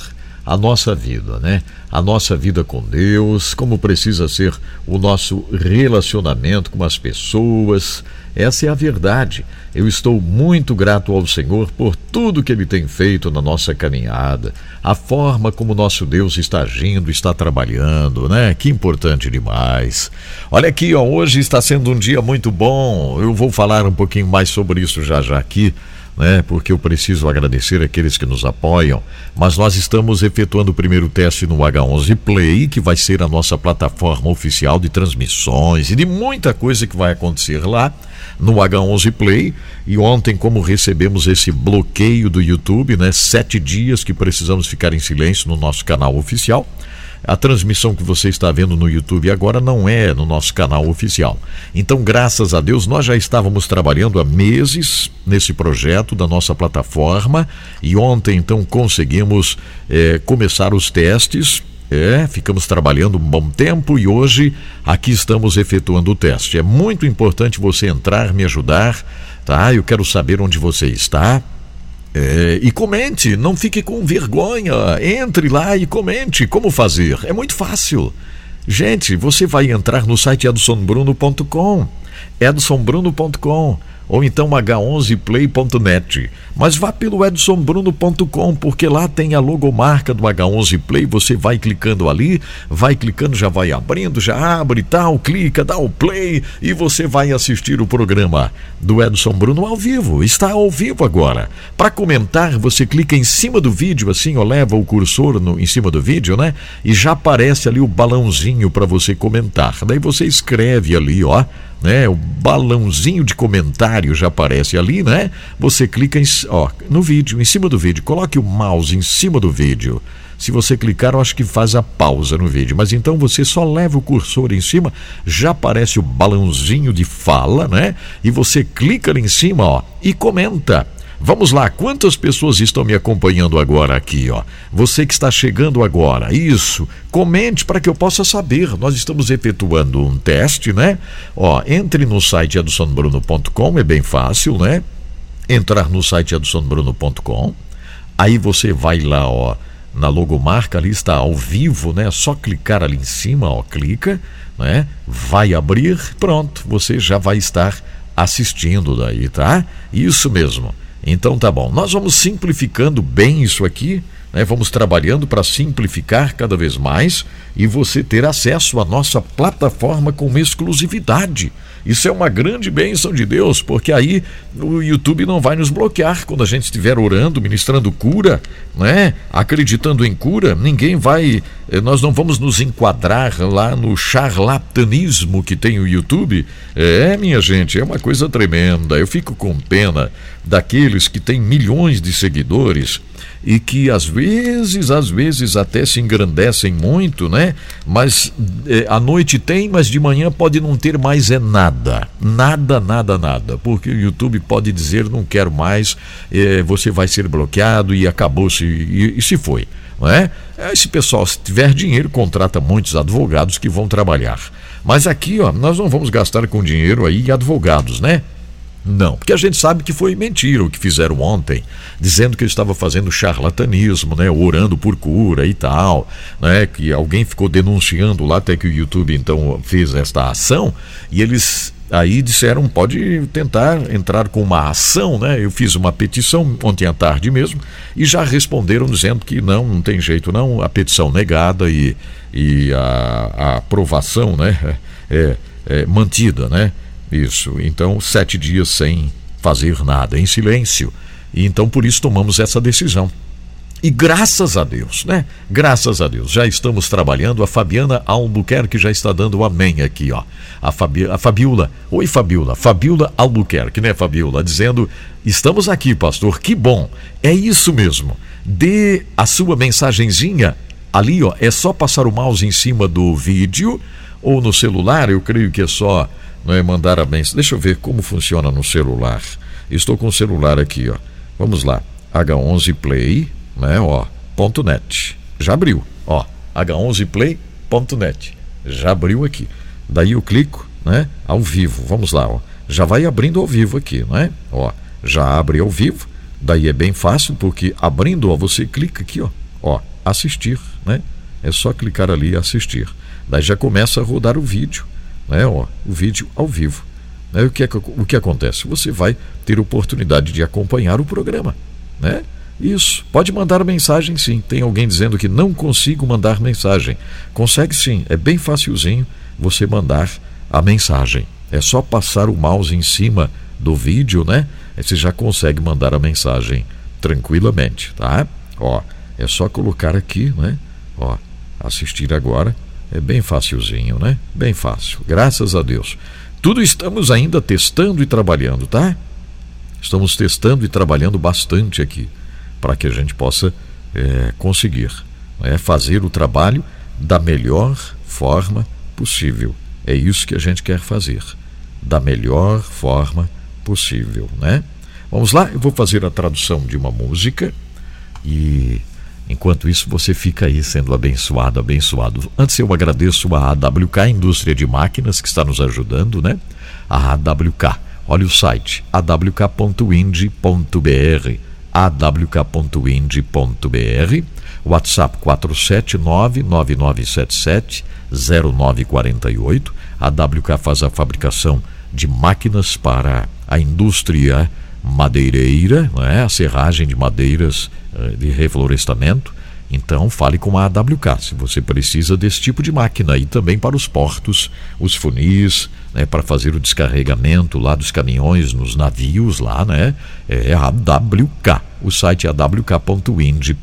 a nossa vida, né? A nossa vida com Deus, como precisa ser o nosso relacionamento com as pessoas. Essa é a verdade. Eu estou muito grato ao Senhor por tudo que Ele tem feito na nossa caminhada, a forma como nosso Deus está agindo, está trabalhando, né? Que importante demais. Olha aqui, ó, hoje está sendo um dia muito bom. Eu vou falar um pouquinho mais sobre isso já já aqui né? Porque eu preciso agradecer aqueles que nos apoiam. Mas nós estamos efetuando o primeiro teste no H11 Play, que vai ser a nossa plataforma oficial de transmissões e de muita coisa que vai acontecer lá no H11 Play. E ontem, como recebemos esse bloqueio do YouTube, né? Sete dias que precisamos ficar em silêncio no nosso canal oficial. A transmissão que você está vendo no YouTube agora não é no nosso canal oficial. Então, graças a Deus, nós já estávamos trabalhando há meses nesse projeto da nossa plataforma e ontem, então, conseguimos é, começar os testes. É, ficamos trabalhando um bom tempo e hoje aqui estamos efetuando o teste. É muito importante você entrar, me ajudar, tá? Eu quero saber onde você está é, e comente, não fique com vergonha. Entre lá e comente como fazer. É muito fácil. Gente, você vai entrar no site edsonbruno.com. edsonbruno.com ou então h11play.net. Mas vá pelo edsonbruno.com, porque lá tem a logomarca do H11 Play. Você vai clicando ali, vai clicando, já vai abrindo, já abre e tal, clica, dá o play e você vai assistir o programa do Edson Bruno ao vivo. Está ao vivo agora. Para comentar, você clica em cima do vídeo, assim, ou leva o cursor no, em cima do vídeo, né? E já aparece ali o balãozinho para você comentar. Daí você escreve ali, ó né? O balãozinho de comentário já aparece ali, né? Você clica em, ó, no vídeo, em cima do vídeo, coloque o mouse em cima do vídeo. Se você clicar, eu acho que faz a pausa no vídeo. Mas então você só leva o cursor em cima, já aparece o balãozinho de fala, né? E você clica ali em cima, ó, e comenta. Vamos lá, quantas pessoas estão me acompanhando agora aqui, ó? Você que está chegando agora, isso, comente para que eu possa saber. Nós estamos efetuando um teste, né? Ó, entre no site edsonbruno.com, é bem fácil, né? Entrar no site edsonbruno.com, aí você vai lá, ó, na logomarca ali está ao vivo, né? Só clicar ali em cima, ó, clica, né? Vai abrir, pronto, você já vai estar assistindo daí, tá? Isso mesmo. Então tá bom. Nós vamos simplificando bem isso aqui, né? vamos trabalhando para simplificar cada vez mais e você ter acesso à nossa plataforma com exclusividade. Isso é uma grande bênção de Deus, porque aí o YouTube não vai nos bloquear quando a gente estiver orando, ministrando cura, né? acreditando em cura. Ninguém vai, eh, nós não vamos nos enquadrar lá no charlatanismo que tem o YouTube. É, minha gente, é uma coisa tremenda. Eu fico com pena daqueles que têm milhões de seguidores e que às vezes, às vezes até se engrandecem muito, né? Mas é, à noite tem, mas de manhã pode não ter mais é nada, nada, nada, nada, porque o YouTube pode dizer não quero mais, é, você vai ser bloqueado e acabou-se e, e se foi, não é? Esse pessoal, se tiver dinheiro, contrata muitos advogados que vão trabalhar. Mas aqui, ó, nós não vamos gastar com dinheiro aí advogados, né? Não, porque a gente sabe que foi mentira o que fizeram ontem, dizendo que eu estava fazendo charlatanismo, né, orando por cura e tal, né, que alguém ficou denunciando lá até que o YouTube então fez esta ação e eles aí disseram pode tentar entrar com uma ação, né? Eu fiz uma petição ontem à tarde mesmo e já responderam dizendo que não, não tem jeito não, a petição negada e, e a, a aprovação, né, é, é mantida, né? Isso. Então, sete dias sem fazer nada, em silêncio. E então, por isso, tomamos essa decisão. E graças a Deus, né? Graças a Deus, já estamos trabalhando. A Fabiana Albuquerque já está dando o amém aqui, ó. A, Fabi, a Fabiola, oi Fabiola, Fabiola Albuquerque, né, Fabiola? Dizendo: estamos aqui, pastor, que bom. É isso mesmo. Dê a sua mensagenzinha ali, ó. É só passar o mouse em cima do vídeo ou no celular, eu creio que é só não é mandar a mensagem. Deixa eu ver como funciona no celular. Estou com o celular aqui, ó. Vamos lá. H11 Play, né, ó, ponto .net. Já abriu, ó. H11play.net. Já abriu aqui. Daí eu clico, né, ao vivo. Vamos lá, ó. Já vai abrindo ao vivo aqui, não é? Ó, já abre ao vivo. Daí é bem fácil porque abrindo, ó, você clica aqui, ó, ó, assistir, né? É só clicar ali e assistir. Daí já começa a rodar o vídeo né, ó, o vídeo ao vivo. Né, o, que é, o que acontece? Você vai ter oportunidade de acompanhar o programa. Né? Isso. Pode mandar mensagem sim. Tem alguém dizendo que não consigo mandar mensagem. Consegue sim. É bem facilzinho você mandar a mensagem. É só passar o mouse em cima do vídeo, né? Você já consegue mandar a mensagem tranquilamente, tá? Ó, é só colocar aqui, né? Ó, assistir agora. É bem facilzinho, né? Bem fácil. Graças a Deus. Tudo estamos ainda testando e trabalhando, tá? Estamos testando e trabalhando bastante aqui para que a gente possa é, conseguir é, fazer o trabalho da melhor forma possível. É isso que a gente quer fazer, da melhor forma possível, né? Vamos lá, eu vou fazer a tradução de uma música e enquanto isso você fica aí sendo abençoado, abençoado. Antes eu agradeço a AWK Indústria de Máquinas que está nos ajudando, né? A AWK. Olha o site awk.ind.br awk.ind.br WhatsApp 479-9977-0948. A WK faz a fabricação de máquinas para a indústria madeireira, é? a serragem de madeiras de reflorestamento. Então fale com a AWK se você precisa desse tipo de máquina e também para os portos, os funis, né, para fazer o descarregamento lá dos caminhões nos navios lá, né? É a AWK. O site é awk.ind.br.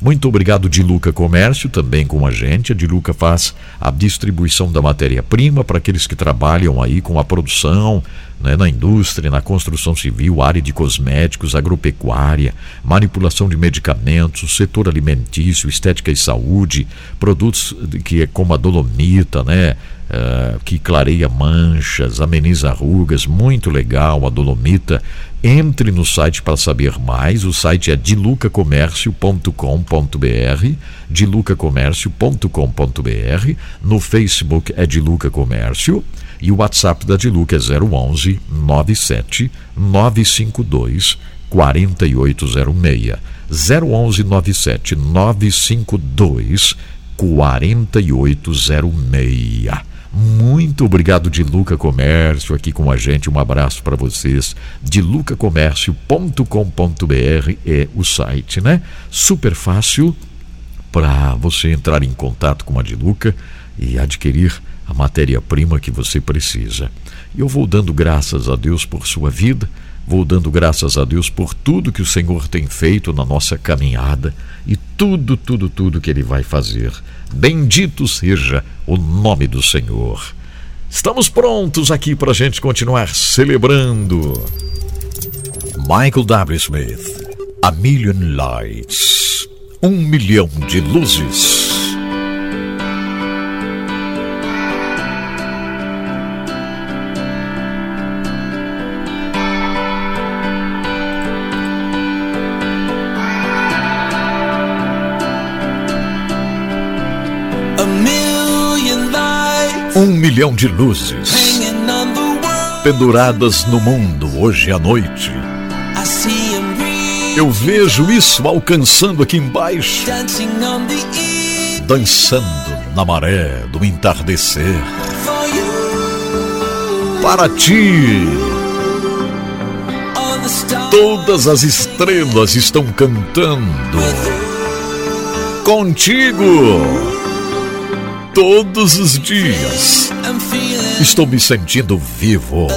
Muito obrigado de Luca Comércio também com a gente. A de Luca faz a distribuição da matéria-prima para aqueles que trabalham aí com a produção, né, na indústria, na construção civil, área de cosméticos, agropecuária, manipulação de medicamentos, setor alimentício, estética e saúde, produtos que é como a dolomita, né, uh, que clareia manchas, ameniza rugas, muito legal a dolomita. Entre no site para saber mais. O site é dilucacomércio.com.br, dilucacomércio.com.br. No Facebook é Diluca Comércio. E o WhatsApp da Diluca é 011 97 952 4806. 011 97 952 4806. Muito obrigado de Luca Comércio aqui com a gente. Um abraço para vocês. De lucacomércio.com.br é o site, né? Super fácil para você entrar em contato com a de Luca e adquirir a matéria-prima que você precisa. Eu vou dando graças a Deus por sua vida, vou dando graças a Deus por tudo que o Senhor tem feito na nossa caminhada e tudo, tudo, tudo que Ele vai fazer. Bendito seja o nome do Senhor. Estamos prontos aqui para a gente continuar celebrando. Michael W. Smith, A Million Lights. Um milhão de luzes. Milhão de luzes penduradas no mundo hoje à noite. Eu vejo isso alcançando aqui embaixo, dançando na maré do entardecer. Para ti, todas as estrelas estão cantando. Contigo todos os dias. Estou me sentindo vivo.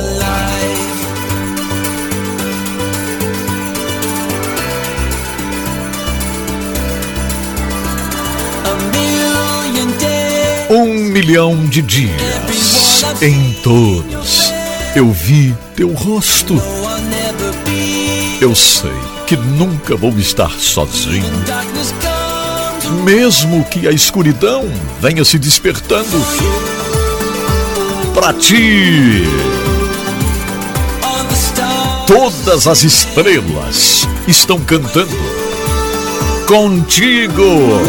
Um milhão de dias em todos. Eu vi teu rosto. Eu sei que nunca vou estar sozinho mesmo que a escuridão venha se despertando. Para ti, todas as estrelas estão cantando. Contigo,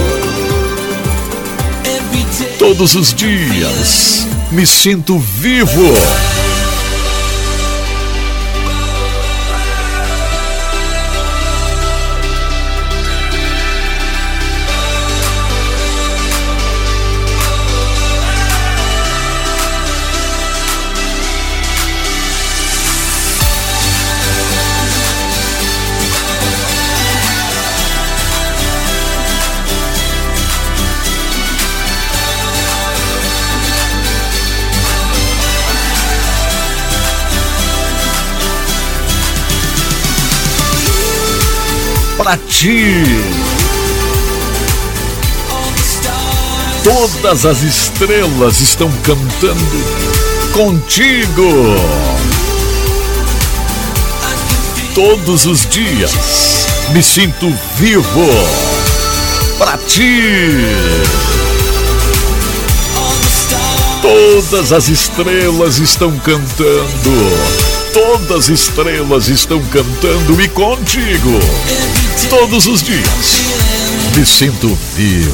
todos os dias, me sinto vivo. Para ti. Todas as estrelas estão cantando contigo. Todos os dias me sinto vivo para ti. Todas as estrelas estão cantando. Todas as estrelas estão cantando e contigo. Todos os dias me sinto vivo.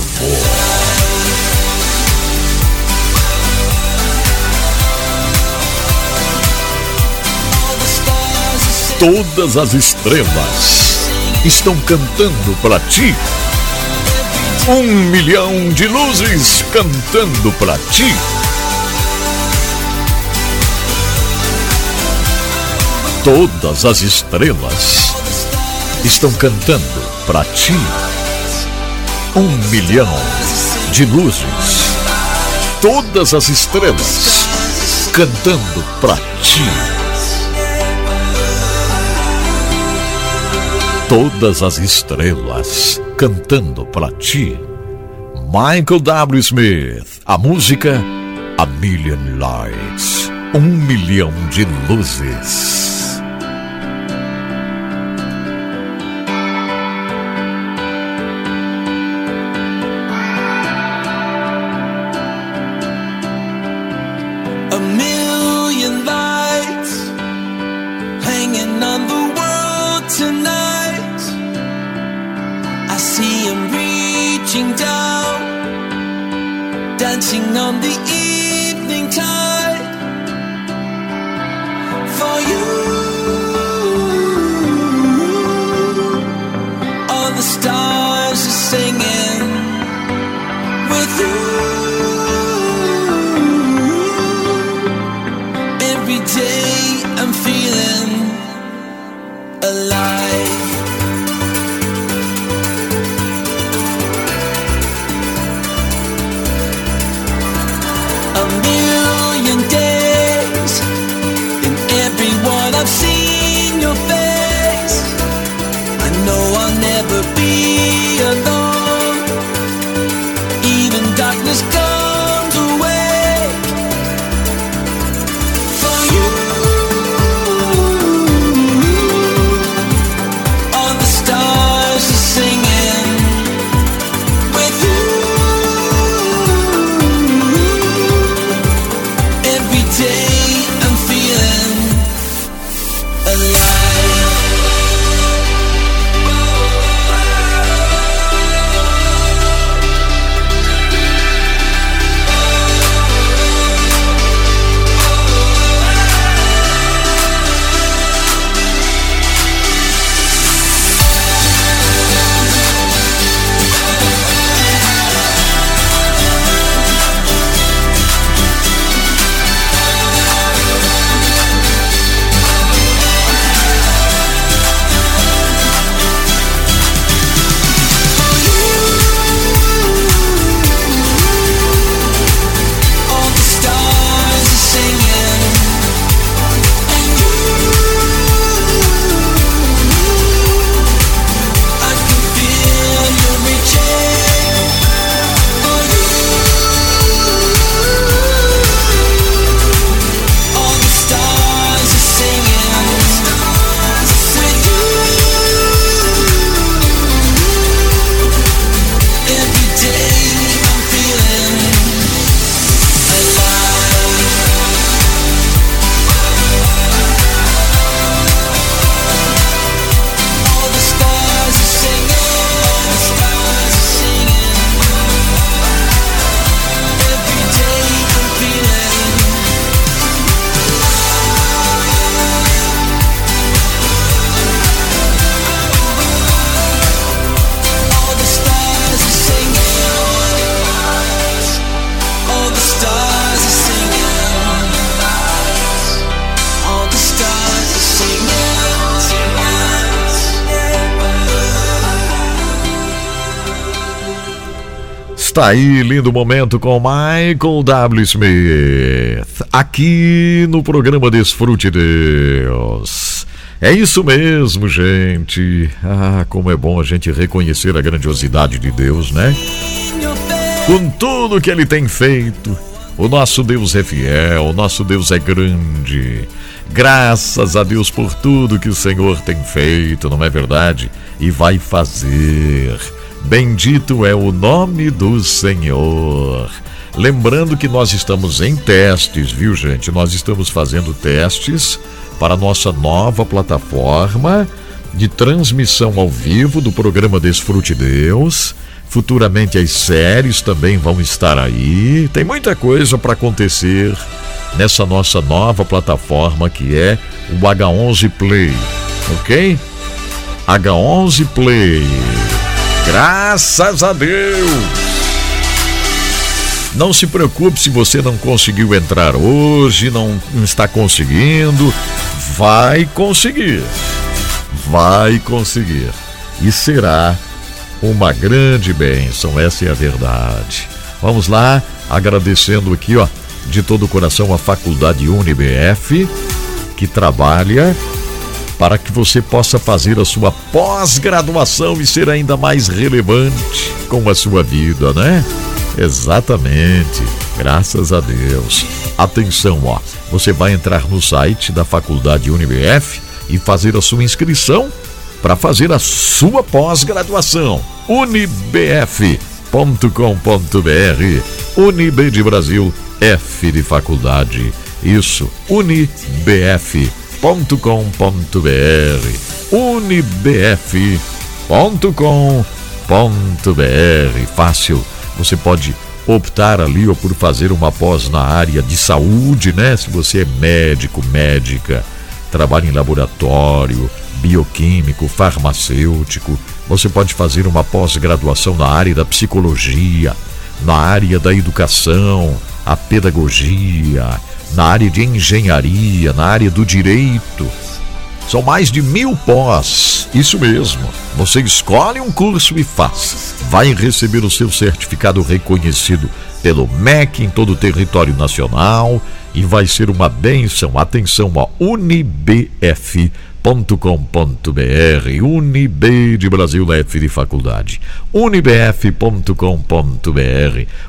Todas as estrelas estão cantando para ti. Um milhão de luzes cantando para ti. Todas as estrelas estão cantando para ti. Um milhão de luzes. Todas as estrelas cantando para ti. Todas as estrelas cantando para ti. Michael W. Smith, a música A Million Lights. Um milhão de luzes. million lights hanging on the world tonight. I see him reaching down, dancing on the Está aí, lindo momento com Michael W. Smith, aqui no programa Desfrute Deus. É isso mesmo, gente. Ah, como é bom a gente reconhecer a grandiosidade de Deus, né? Com tudo que ele tem feito, o nosso Deus é fiel, o nosso Deus é grande. Graças a Deus por tudo que o Senhor tem feito, não é verdade? E vai fazer. Bendito é o nome do Senhor. Lembrando que nós estamos em testes, viu, gente? Nós estamos fazendo testes para a nossa nova plataforma de transmissão ao vivo do programa Desfrute Deus. Futuramente as séries também vão estar aí. Tem muita coisa para acontecer nessa nossa nova plataforma que é o H11 Play, ok? H11 Play. Graças a Deus! Não se preocupe se você não conseguiu entrar hoje, não está conseguindo. Vai conseguir. Vai conseguir. E será uma grande bênção, essa é a verdade. Vamos lá, agradecendo aqui, ó, de todo o coração a Faculdade UniBF, que trabalha para que você possa fazer a sua pós-graduação e ser ainda mais relevante com a sua vida, né? Exatamente. Graças a Deus. Atenção, ó. Você vai entrar no site da Faculdade UniBF e fazer a sua inscrição para fazer a sua pós-graduação. unibf.com.br Unib de Brasil, F de faculdade. Isso, unibf.com.br unibf.com.br Fácil, você pode optar ali ou por fazer uma pós na área de saúde, né? Se você é médico, médica, trabalha em laboratório, bioquímico, farmacêutico, você pode fazer uma pós-graduação na área da psicologia, na área da educação, a pedagogia, na área de engenharia, na área do direito. São mais de mil pós. Isso mesmo. Você escolhe um curso e faz. Vai receber o seu certificado reconhecido pelo MEC em todo o território nacional e vai ser uma bênção. Atenção, a unibf.com.br, Unib de Brasil F de Faculdade, unibf.com.br.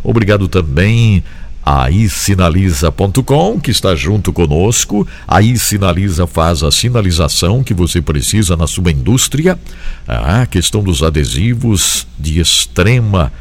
Obrigado também Aí sinaliza.com, que está junto conosco. Aí Sinaliza faz a sinalização que você precisa na sua indústria. A questão dos adesivos de extrema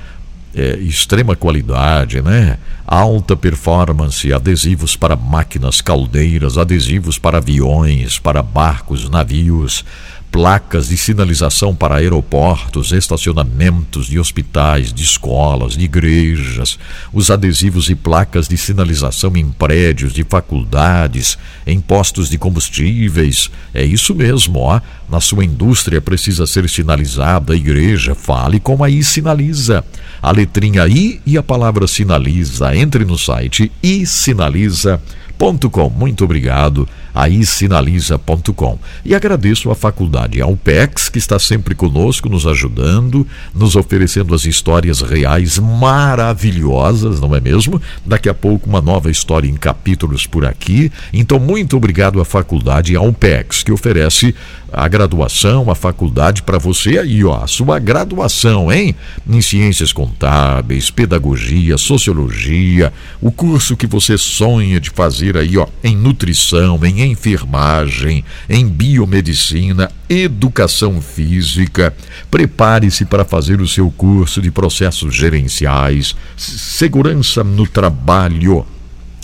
é, extrema qualidade, né? Alta performance, adesivos para máquinas, caldeiras, adesivos para aviões, para barcos, navios, placas de sinalização para aeroportos, estacionamentos de hospitais, de escolas, de igrejas, os adesivos e placas de sinalização em prédios de faculdades, em postos de combustíveis. É isso mesmo, ó. Na sua indústria precisa ser sinalizada a igreja, fale com a Sinaliza. A letrinha I e a palavra sinaliza. Entre no site e sinaliza.com sinaliza.com. Muito obrigado aí sinaliza.com. E agradeço à faculdade Alpex, que está sempre conosco, nos ajudando, nos oferecendo as histórias reais maravilhosas, não é mesmo? Daqui a pouco uma nova história em capítulos por aqui. Então, muito obrigado à faculdade Alpex, que oferece a graduação, a faculdade para você aí, ó, a sua graduação, hein? Em ciências contábeis, pedagogia, sociologia, o curso que você sonha de fazer aí, ó, em nutrição, em enfermagem, em biomedicina, educação física. Prepare-se para fazer o seu curso de processos gerenciais, segurança no trabalho.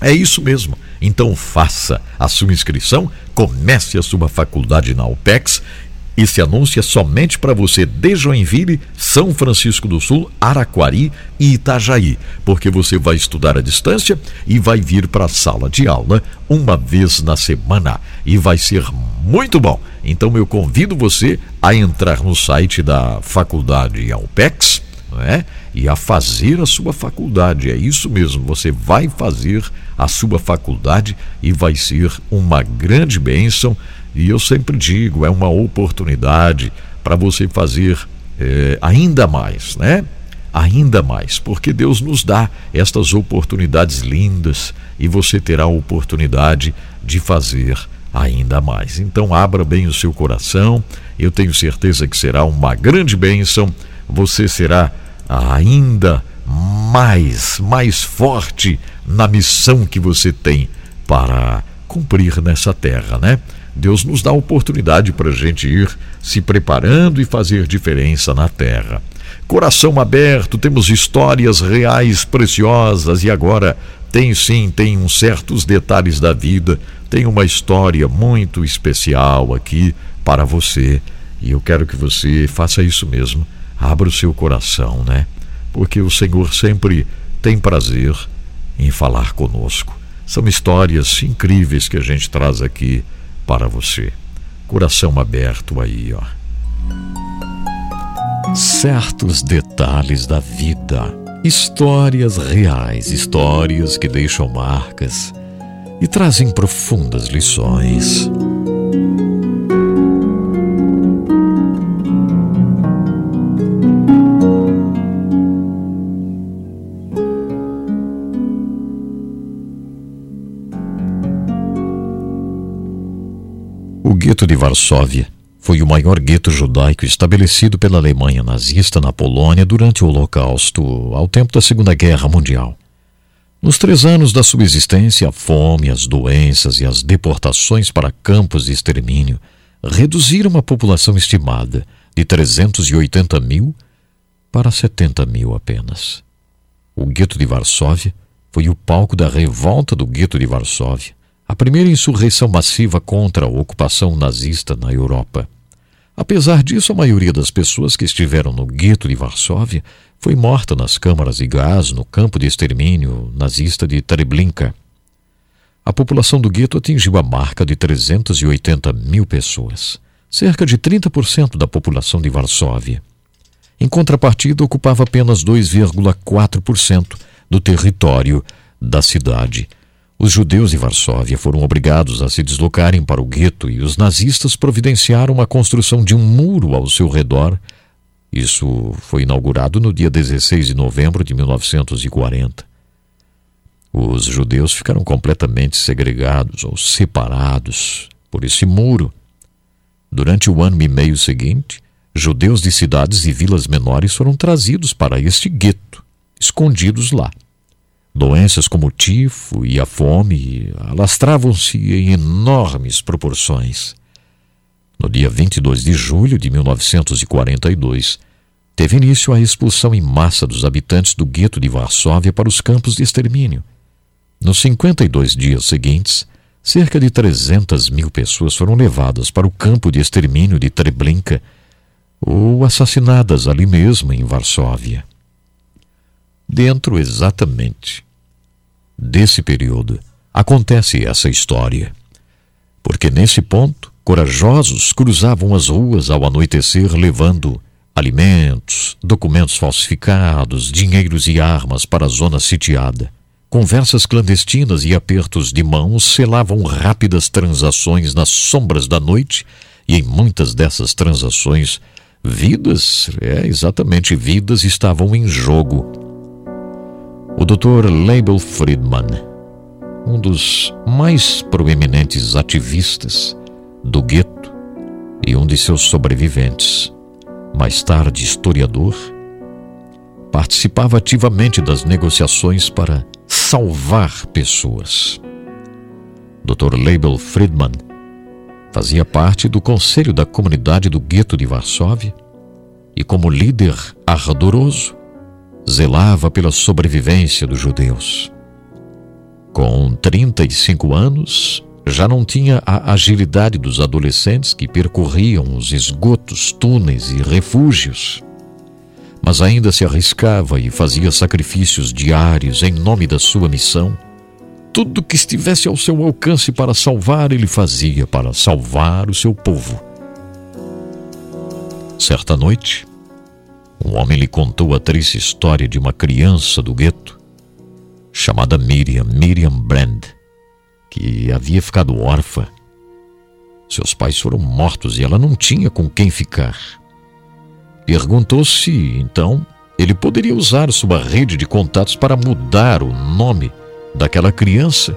É isso mesmo. Então faça a sua inscrição, comece a sua faculdade na UPEX esse anúncio é somente para você de Joinville, São Francisco do Sul, Araquari e Itajaí, porque você vai estudar à distância e vai vir para a sala de aula uma vez na semana e vai ser muito bom. Então eu convido você a entrar no site da Faculdade Alpex, né? E a fazer a sua faculdade. É isso mesmo, você vai fazer a sua faculdade e vai ser uma grande bênção e eu sempre digo, é uma oportunidade para você fazer é, ainda mais, né? Ainda mais, porque Deus nos dá estas oportunidades lindas e você terá a oportunidade de fazer ainda mais. Então abra bem o seu coração, eu tenho certeza que será uma grande bênção, você será ainda mais, mais forte na missão que você tem para cumprir nessa terra, né? Deus nos dá oportunidade para a gente ir se preparando e fazer diferença na terra. Coração aberto, temos histórias reais preciosas e agora tem sim, tem uns certos detalhes da vida, tem uma história muito especial aqui para você e eu quero que você faça isso mesmo. Abra o seu coração, né? Porque o Senhor sempre tem prazer em falar conosco. São histórias incríveis que a gente traz aqui para você. Coração aberto aí, ó. Certos detalhes da vida, histórias reais, histórias que deixam marcas e trazem profundas lições. Gueto de Varsóvia foi o maior gueto judaico estabelecido pela Alemanha nazista na Polônia durante o Holocausto, ao tempo da Segunda Guerra Mundial. Nos três anos da sua existência, a fome, as doenças e as deportações para campos de extermínio reduziram a população estimada de 380 mil para 70 mil apenas. O gueto de Varsóvia foi o palco da revolta do gueto de Varsóvia, a primeira insurreição massiva contra a ocupação nazista na Europa. Apesar disso, a maioria das pessoas que estiveram no gueto de Varsóvia foi morta nas câmaras de gás no campo de extermínio nazista de Treblinka. A população do gueto atingiu a marca de 380 mil pessoas, cerca de 30% da população de Varsóvia. Em contrapartida, ocupava apenas 2,4% do território da cidade os judeus de Varsóvia foram obrigados a se deslocarem para o gueto e os nazistas providenciaram a construção de um muro ao seu redor. Isso foi inaugurado no dia 16 de novembro de 1940. Os judeus ficaram completamente segregados ou separados por esse muro. Durante o ano e meio seguinte, judeus de cidades e vilas menores foram trazidos para este gueto, escondidos lá. Doenças como o tifo e a fome alastravam-se em enormes proporções. No dia 22 de julho de 1942, teve início a expulsão em massa dos habitantes do gueto de Varsóvia para os campos de extermínio. Nos 52 dias seguintes, cerca de 300 mil pessoas foram levadas para o campo de extermínio de Treblinka ou assassinadas ali mesmo em Varsóvia. Dentro exatamente desse período acontece essa história. Porque nesse ponto, corajosos cruzavam as ruas ao anoitecer levando alimentos, documentos falsificados, dinheiros e armas para a zona sitiada. Conversas clandestinas e apertos de mãos selavam rápidas transações nas sombras da noite, e em muitas dessas transações, vidas, é exatamente vidas, estavam em jogo. O Dr. Label Friedman, um dos mais proeminentes ativistas do gueto e um de seus sobreviventes, mais tarde historiador, participava ativamente das negociações para salvar pessoas. Dr. Label Friedman fazia parte do conselho da comunidade do gueto de Varsóvia e, como líder ardoroso, zelava pela sobrevivência dos judeus. Com 35 anos, já não tinha a agilidade dos adolescentes que percorriam os esgotos, túneis e refúgios, mas ainda se arriscava e fazia sacrifícios diários em nome da sua missão. Tudo que estivesse ao seu alcance para salvar, ele fazia para salvar o seu povo. Certa noite, um homem lhe contou a triste história de uma criança do gueto, chamada Miriam, Miriam Brand, que havia ficado órfã. Seus pais foram mortos e ela não tinha com quem ficar. Perguntou se, então, ele poderia usar sua rede de contatos para mudar o nome daquela criança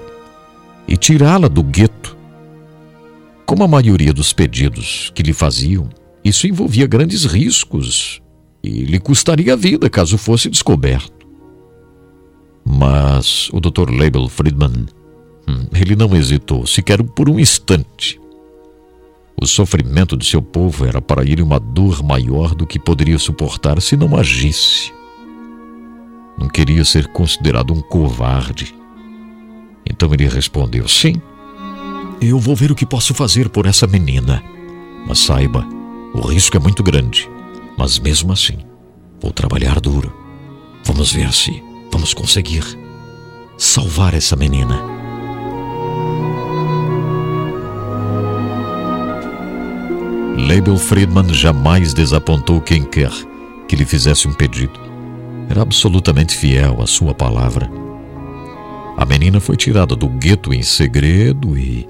e tirá-la do gueto. Como a maioria dos pedidos que lhe faziam, isso envolvia grandes riscos e lhe custaria a vida caso fosse descoberto. Mas o Dr. Label Friedman, hum, ele não hesitou sequer por um instante. O sofrimento de seu povo era para ele uma dor maior do que poderia suportar se não agisse. Não queria ser considerado um covarde. Então ele respondeu: Sim, eu vou ver o que posso fazer por essa menina. Mas saiba, o risco é muito grande. Mas mesmo assim, vou trabalhar duro. Vamos ver se vamos conseguir salvar essa menina. Label Friedman jamais desapontou quem quer que lhe fizesse um pedido. Era absolutamente fiel à sua palavra. A menina foi tirada do gueto em segredo e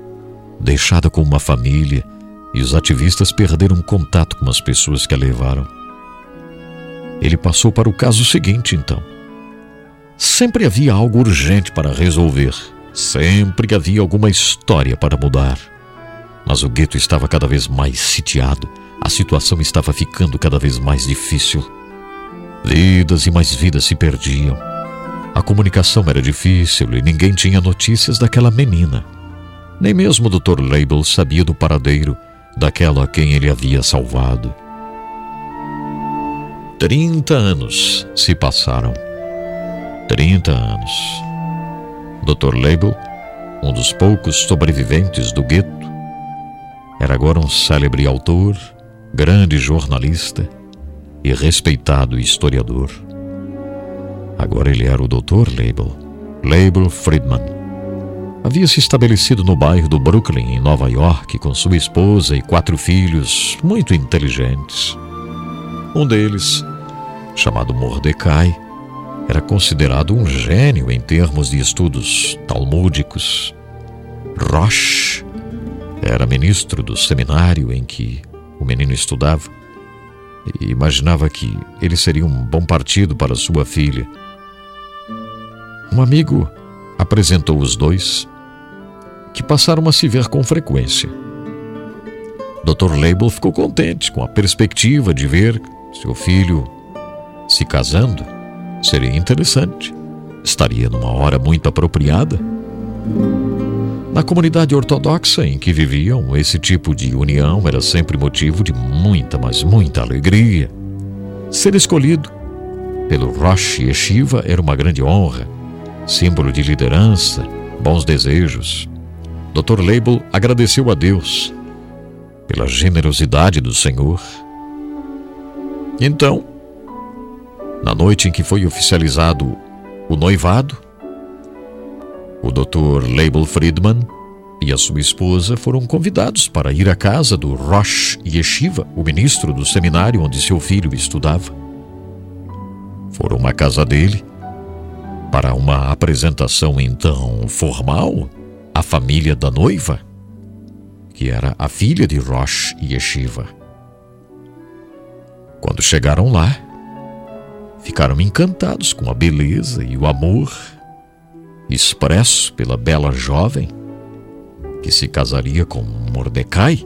deixada com uma família e os ativistas perderam contato com as pessoas que a levaram. Ele passou para o caso seguinte, então. Sempre havia algo urgente para resolver, sempre havia alguma história para mudar. Mas o gueto estava cada vez mais sitiado, a situação estava ficando cada vez mais difícil. Vidas e mais vidas se perdiam. A comunicação era difícil e ninguém tinha notícias daquela menina. Nem mesmo o Dr. Label sabia do paradeiro daquela a quem ele havia salvado. Trinta anos se passaram. Trinta anos. Dr. Label, um dos poucos sobreviventes do gueto, era agora um célebre autor, grande jornalista e respeitado historiador. Agora ele era o Dr. Label, Label Friedman havia se estabelecido no bairro do Brooklyn, em Nova York, com sua esposa e quatro filhos muito inteligentes. Um deles, chamado Mordecai, era considerado um gênio em termos de estudos talmúdicos. Roche era ministro do seminário em que o menino estudava e imaginava que ele seria um bom partido para sua filha. Um amigo apresentou os dois que passaram a se ver com frequência. Dr. Label ficou contente com a perspectiva de ver seu filho se casando. Seria interessante. Estaria numa hora muito apropriada. Na comunidade ortodoxa em que viviam, esse tipo de união era sempre motivo de muita, mas muita alegria. Ser escolhido pelo Rosh Yeshiva era uma grande honra, símbolo de liderança, bons desejos. Dr. Label agradeceu a Deus pela generosidade do Senhor. Então, na noite em que foi oficializado o noivado, o Dr. Label Friedman e a sua esposa foram convidados para ir à casa do Rosh Yeshiva, o ministro do seminário onde seu filho estudava. Foram à casa dele para uma apresentação então formal a família da noiva, que era a filha de Rosh Yeshiva. Quando chegaram lá, ficaram encantados com a beleza e o amor expresso pela bela jovem que se casaria com Mordecai.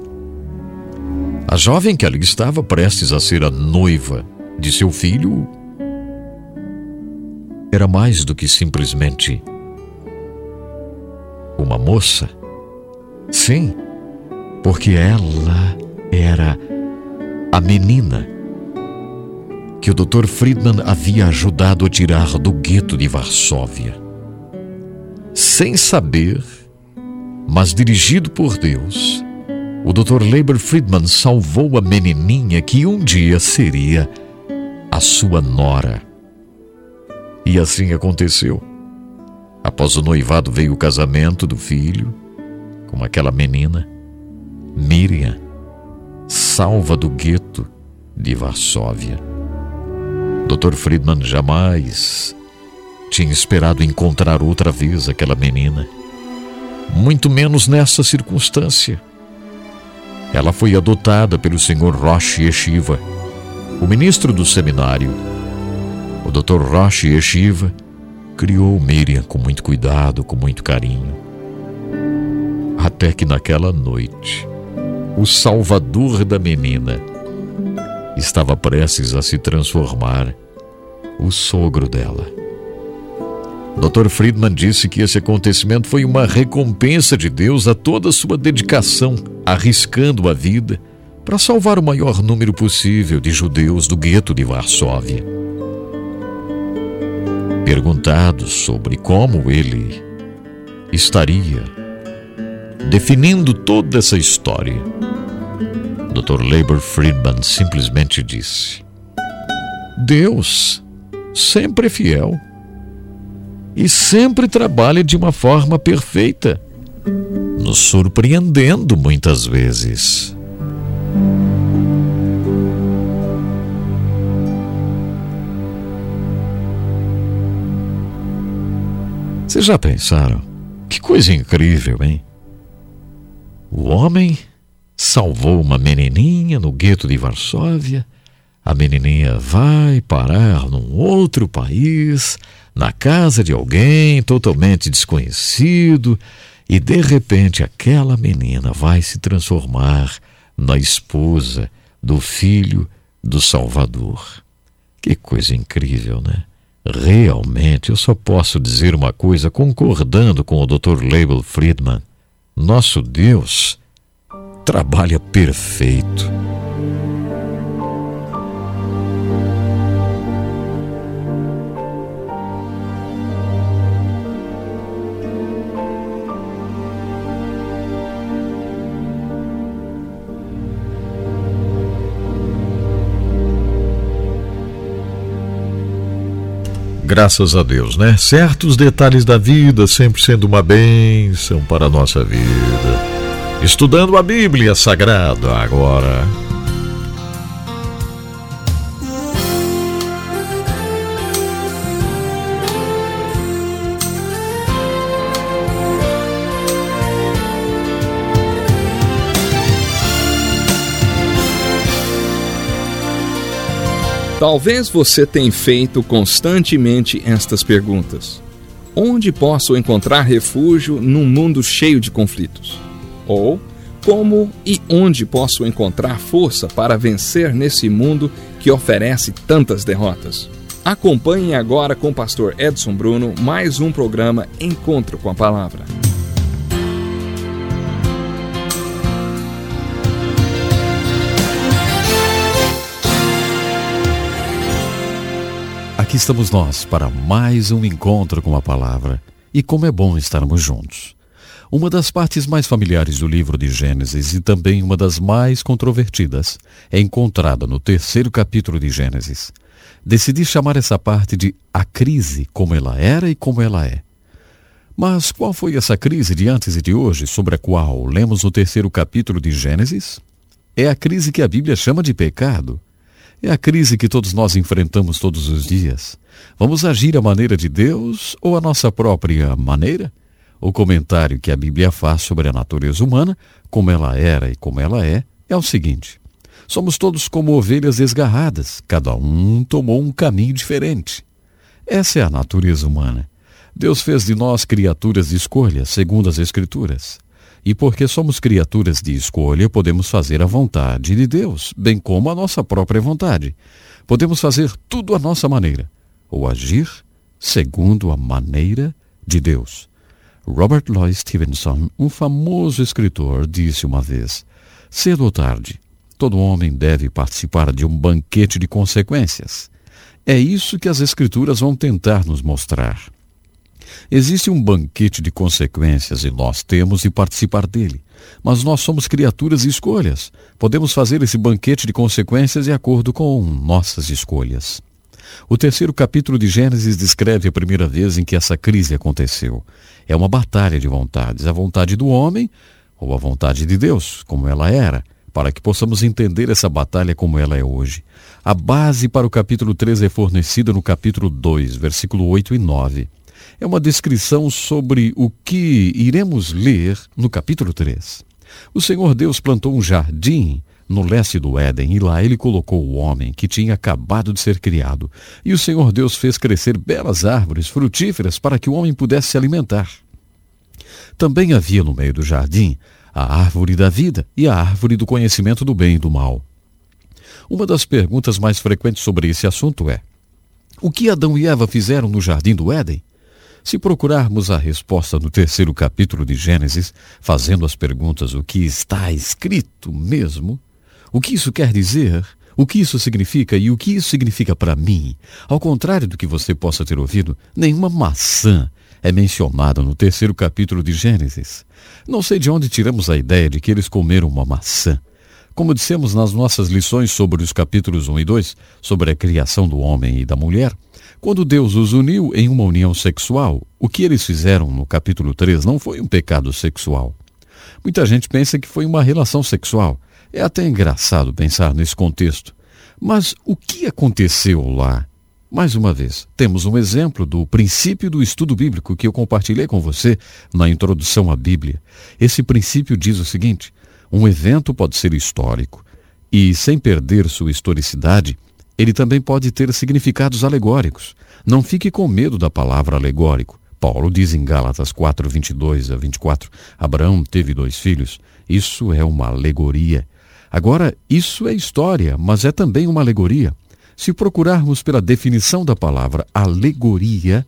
A jovem que ali estava prestes a ser a noiva de seu filho era mais do que simplesmente uma moça? Sim, porque ela era a menina que o Dr. Friedman havia ajudado a tirar do gueto de Varsóvia. Sem saber, mas dirigido por Deus, o Dr. Leiber Friedman salvou a menininha que um dia seria a sua nora. E assim aconteceu. Após o noivado veio o casamento do filho com aquela menina, Miriam, salva do gueto de Varsóvia. Dr. Friedman jamais tinha esperado encontrar outra vez aquela menina, muito menos nessa circunstância. Ela foi adotada pelo Sr. Rosh Yeshiva, o ministro do seminário. O Dr. Rosh Yeshiva criou Miriam com muito cuidado, com muito carinho. Até que naquela noite, o salvador da menina, estava prestes a se transformar o sogro dela. Dr. Friedman disse que esse acontecimento foi uma recompensa de Deus a toda sua dedicação, arriscando a vida para salvar o maior número possível de judeus do gueto de Varsóvia. Perguntado sobre como ele estaria definindo toda essa história, Dr. Labor Friedman simplesmente disse: Deus sempre é fiel e sempre trabalha de uma forma perfeita, nos surpreendendo muitas vezes. Vocês já pensaram? Que coisa incrível, hein? O homem salvou uma menininha no gueto de Varsóvia. A menininha vai parar num outro país, na casa de alguém totalmente desconhecido, e de repente aquela menina vai se transformar na esposa do filho do Salvador. Que coisa incrível, né? Realmente, eu só posso dizer uma coisa concordando com o Dr. Label Friedman. Nosso Deus trabalha perfeito. Graças a Deus, né? Certos detalhes da vida sempre sendo uma bênção para a nossa vida. Estudando a Bíblia Sagrada agora. Talvez você tenha feito constantemente estas perguntas: Onde posso encontrar refúgio num mundo cheio de conflitos? Ou como e onde posso encontrar força para vencer nesse mundo que oferece tantas derrotas? Acompanhe agora com o pastor Edson Bruno mais um programa Encontro com a Palavra. Aqui estamos nós para mais um encontro com a palavra. E como é bom estarmos juntos. Uma das partes mais familiares do livro de Gênesis e também uma das mais controvertidas é encontrada no terceiro capítulo de Gênesis. Decidi chamar essa parte de a crise como ela era e como ela é. Mas qual foi essa crise de antes e de hoje sobre a qual lemos no terceiro capítulo de Gênesis? É a crise que a Bíblia chama de pecado. É a crise que todos nós enfrentamos todos os dias. Vamos agir à maneira de Deus ou à nossa própria maneira? O comentário que a Bíblia faz sobre a natureza humana, como ela era e como ela é, é o seguinte: somos todos como ovelhas desgarradas, cada um tomou um caminho diferente. Essa é a natureza humana. Deus fez de nós criaturas de escolha, segundo as Escrituras. E porque somos criaturas de escolha, podemos fazer a vontade de Deus, bem como a nossa própria vontade. Podemos fazer tudo à nossa maneira, ou agir segundo a maneira de Deus. Robert Louis Stevenson, um famoso escritor, disse uma vez: cedo ou tarde, todo homem deve participar de um banquete de consequências. É isso que as Escrituras vão tentar nos mostrar. Existe um banquete de consequências e nós temos de participar dele. Mas nós somos criaturas e escolhas. Podemos fazer esse banquete de consequências de acordo com nossas escolhas. O terceiro capítulo de Gênesis descreve a primeira vez em que essa crise aconteceu. É uma batalha de vontades, a vontade do homem ou a vontade de Deus, como ela era, para que possamos entender essa batalha como ela é hoje. A base para o capítulo 3 é fornecida no capítulo 2, versículo 8 e 9 é uma descrição sobre o que iremos ler no capítulo 3. O Senhor Deus plantou um jardim no leste do Éden, e lá ele colocou o homem que tinha acabado de ser criado. E o Senhor Deus fez crescer belas árvores frutíferas para que o homem pudesse se alimentar. Também havia no meio do jardim a árvore da vida e a árvore do conhecimento do bem e do mal. Uma das perguntas mais frequentes sobre esse assunto é: o que Adão e Eva fizeram no jardim do Éden? Se procurarmos a resposta no terceiro capítulo de Gênesis, fazendo as perguntas o que está escrito mesmo, o que isso quer dizer, o que isso significa e o que isso significa para mim, ao contrário do que você possa ter ouvido, nenhuma maçã é mencionada no terceiro capítulo de Gênesis. Não sei de onde tiramos a ideia de que eles comeram uma maçã. Como dissemos nas nossas lições sobre os capítulos 1 e 2, sobre a criação do homem e da mulher, quando Deus os uniu em uma união sexual, o que eles fizeram no capítulo 3 não foi um pecado sexual. Muita gente pensa que foi uma relação sexual. É até engraçado pensar nesse contexto. Mas o que aconteceu lá? Mais uma vez, temos um exemplo do princípio do estudo bíblico que eu compartilhei com você na introdução à Bíblia. Esse princípio diz o seguinte: um evento pode ser histórico e, sem perder sua historicidade, ele também pode ter significados alegóricos. Não fique com medo da palavra alegórico. Paulo diz em Gálatas 4, 22 a 24: Abraão teve dois filhos. Isso é uma alegoria. Agora, isso é história, mas é também uma alegoria. Se procurarmos pela definição da palavra alegoria,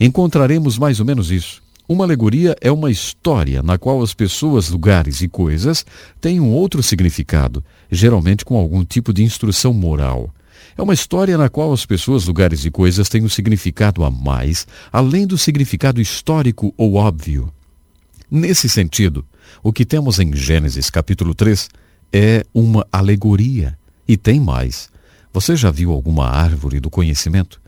encontraremos mais ou menos isso. Uma alegoria é uma história na qual as pessoas, lugares e coisas têm um outro significado, geralmente com algum tipo de instrução moral. É uma história na qual as pessoas, lugares e coisas têm um significado a mais, além do significado histórico ou óbvio. Nesse sentido, o que temos em Gênesis capítulo 3 é uma alegoria. E tem mais. Você já viu alguma árvore do conhecimento?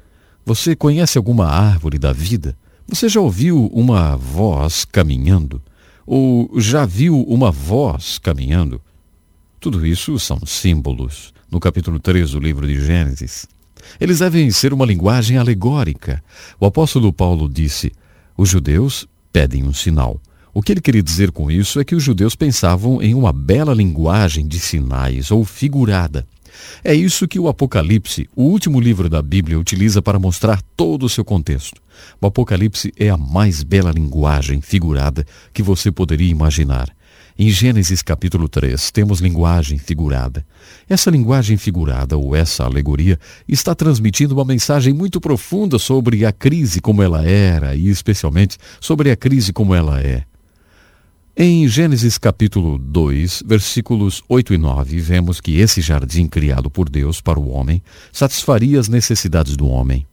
Você conhece alguma árvore da vida? Você já ouviu uma voz caminhando? Ou já viu uma voz caminhando? Tudo isso são símbolos no capítulo 3 do livro de Gênesis. Eles devem ser uma linguagem alegórica. O apóstolo Paulo disse: os judeus pedem um sinal. O que ele queria dizer com isso é que os judeus pensavam em uma bela linguagem de sinais ou figurada. É isso que o Apocalipse, o último livro da Bíblia, utiliza para mostrar todo o seu contexto. O Apocalipse é a mais bela linguagem figurada que você poderia imaginar. Em Gênesis capítulo 3, temos linguagem figurada. Essa linguagem figurada, ou essa alegoria, está transmitindo uma mensagem muito profunda sobre a crise como ela era e, especialmente, sobre a crise como ela é. Em Gênesis capítulo 2, versículos 8 e 9, vemos que esse jardim criado por Deus para o homem satisfaria as necessidades do homem.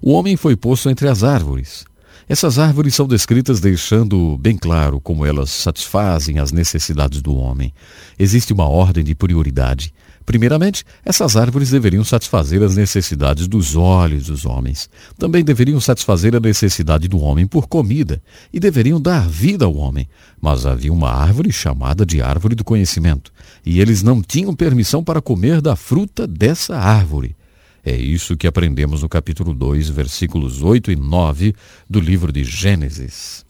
O homem foi posto entre as árvores. Essas árvores são descritas deixando bem claro como elas satisfazem as necessidades do homem. Existe uma ordem de prioridade. Primeiramente, essas árvores deveriam satisfazer as necessidades dos olhos dos homens. Também deveriam satisfazer a necessidade do homem por comida e deveriam dar vida ao homem. Mas havia uma árvore chamada de árvore do conhecimento, e eles não tinham permissão para comer da fruta dessa árvore. É isso que aprendemos no capítulo 2, versículos 8 e 9 do livro de Gênesis.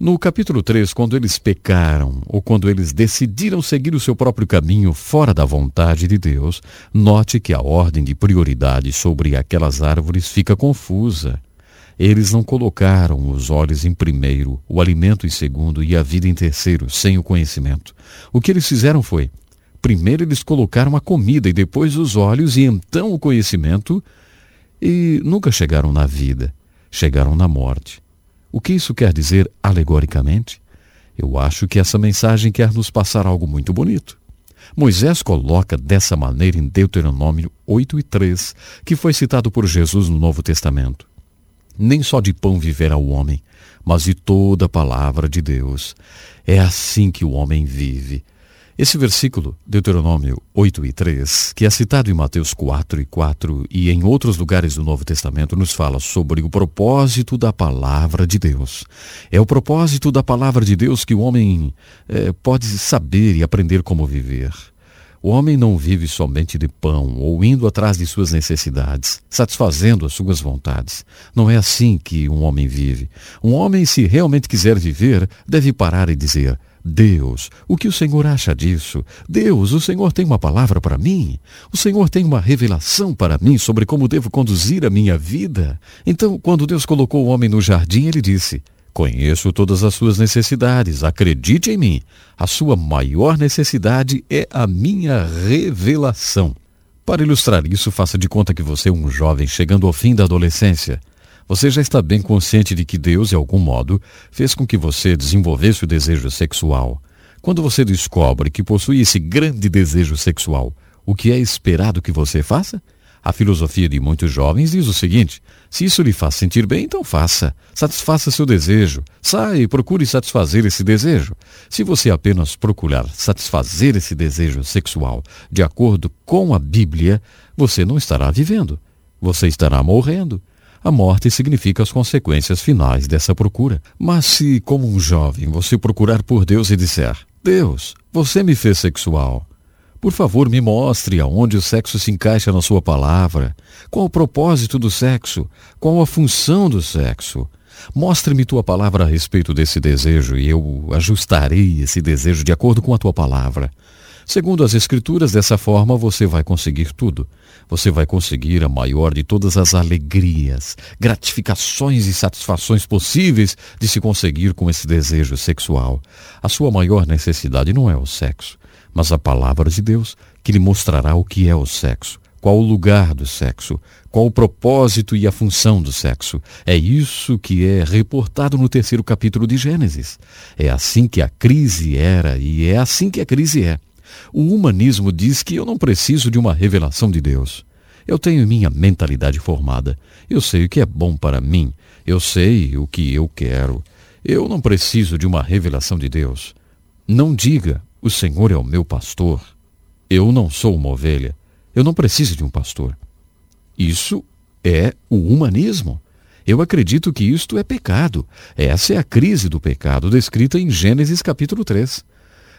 No capítulo 3, quando eles pecaram, ou quando eles decidiram seguir o seu próprio caminho fora da vontade de Deus, note que a ordem de prioridade sobre aquelas árvores fica confusa. Eles não colocaram os olhos em primeiro, o alimento em segundo e a vida em terceiro, sem o conhecimento. O que eles fizeram foi Primeiro eles colocaram a comida e depois os olhos e então o conhecimento e nunca chegaram na vida, chegaram na morte. O que isso quer dizer alegoricamente? Eu acho que essa mensagem quer nos passar algo muito bonito. Moisés coloca dessa maneira em Deuteronômio 8 e 3, que foi citado por Jesus no Novo Testamento. Nem só de pão viverá o homem, mas de toda a palavra de Deus. É assim que o homem vive. Esse versículo, Deuteronômio 8 e 3, que é citado em Mateus 4 e 4 e em outros lugares do Novo Testamento, nos fala sobre o propósito da palavra de Deus. É o propósito da palavra de Deus que o homem é, pode saber e aprender como viver. O homem não vive somente de pão ou indo atrás de suas necessidades, satisfazendo as suas vontades. Não é assim que um homem vive. Um homem, se realmente quiser viver, deve parar e dizer: Deus, o que o Senhor acha disso? Deus, o Senhor tem uma palavra para mim? O Senhor tem uma revelação para mim sobre como devo conduzir a minha vida? Então, quando Deus colocou o homem no jardim, ele disse: Conheço todas as suas necessidades. Acredite em mim. A sua maior necessidade é a minha revelação. Para ilustrar isso, faça de conta que você é um jovem chegando ao fim da adolescência. Você já está bem consciente de que Deus, de algum modo, fez com que você desenvolvesse o desejo sexual. Quando você descobre que possui esse grande desejo sexual, o que é esperado que você faça? A filosofia de muitos jovens diz o seguinte: se isso lhe faz sentir bem, então faça. Satisfaça seu desejo. Saia e procure satisfazer esse desejo. Se você apenas procurar satisfazer esse desejo sexual de acordo com a Bíblia, você não estará vivendo. Você estará morrendo. A morte significa as consequências finais dessa procura. Mas se, como um jovem, você procurar por Deus e disser: Deus, você me fez sexual. Por favor, me mostre aonde o sexo se encaixa na sua palavra. Qual o propósito do sexo? Qual a função do sexo? Mostre-me tua palavra a respeito desse desejo e eu ajustarei esse desejo de acordo com a tua palavra. Segundo as Escrituras, dessa forma você vai conseguir tudo. Você vai conseguir a maior de todas as alegrias, gratificações e satisfações possíveis de se conseguir com esse desejo sexual. A sua maior necessidade não é o sexo, mas a palavra de Deus, que lhe mostrará o que é o sexo, qual o lugar do sexo, qual o propósito e a função do sexo. É isso que é reportado no terceiro capítulo de Gênesis. É assim que a crise era e é assim que a crise é. O humanismo diz que eu não preciso de uma revelação de Deus. Eu tenho minha mentalidade formada. Eu sei o que é bom para mim. Eu sei o que eu quero. Eu não preciso de uma revelação de Deus. Não diga, o Senhor é o meu pastor. Eu não sou uma ovelha. Eu não preciso de um pastor. Isso é o humanismo. Eu acredito que isto é pecado. Essa é a crise do pecado descrita em Gênesis capítulo 3.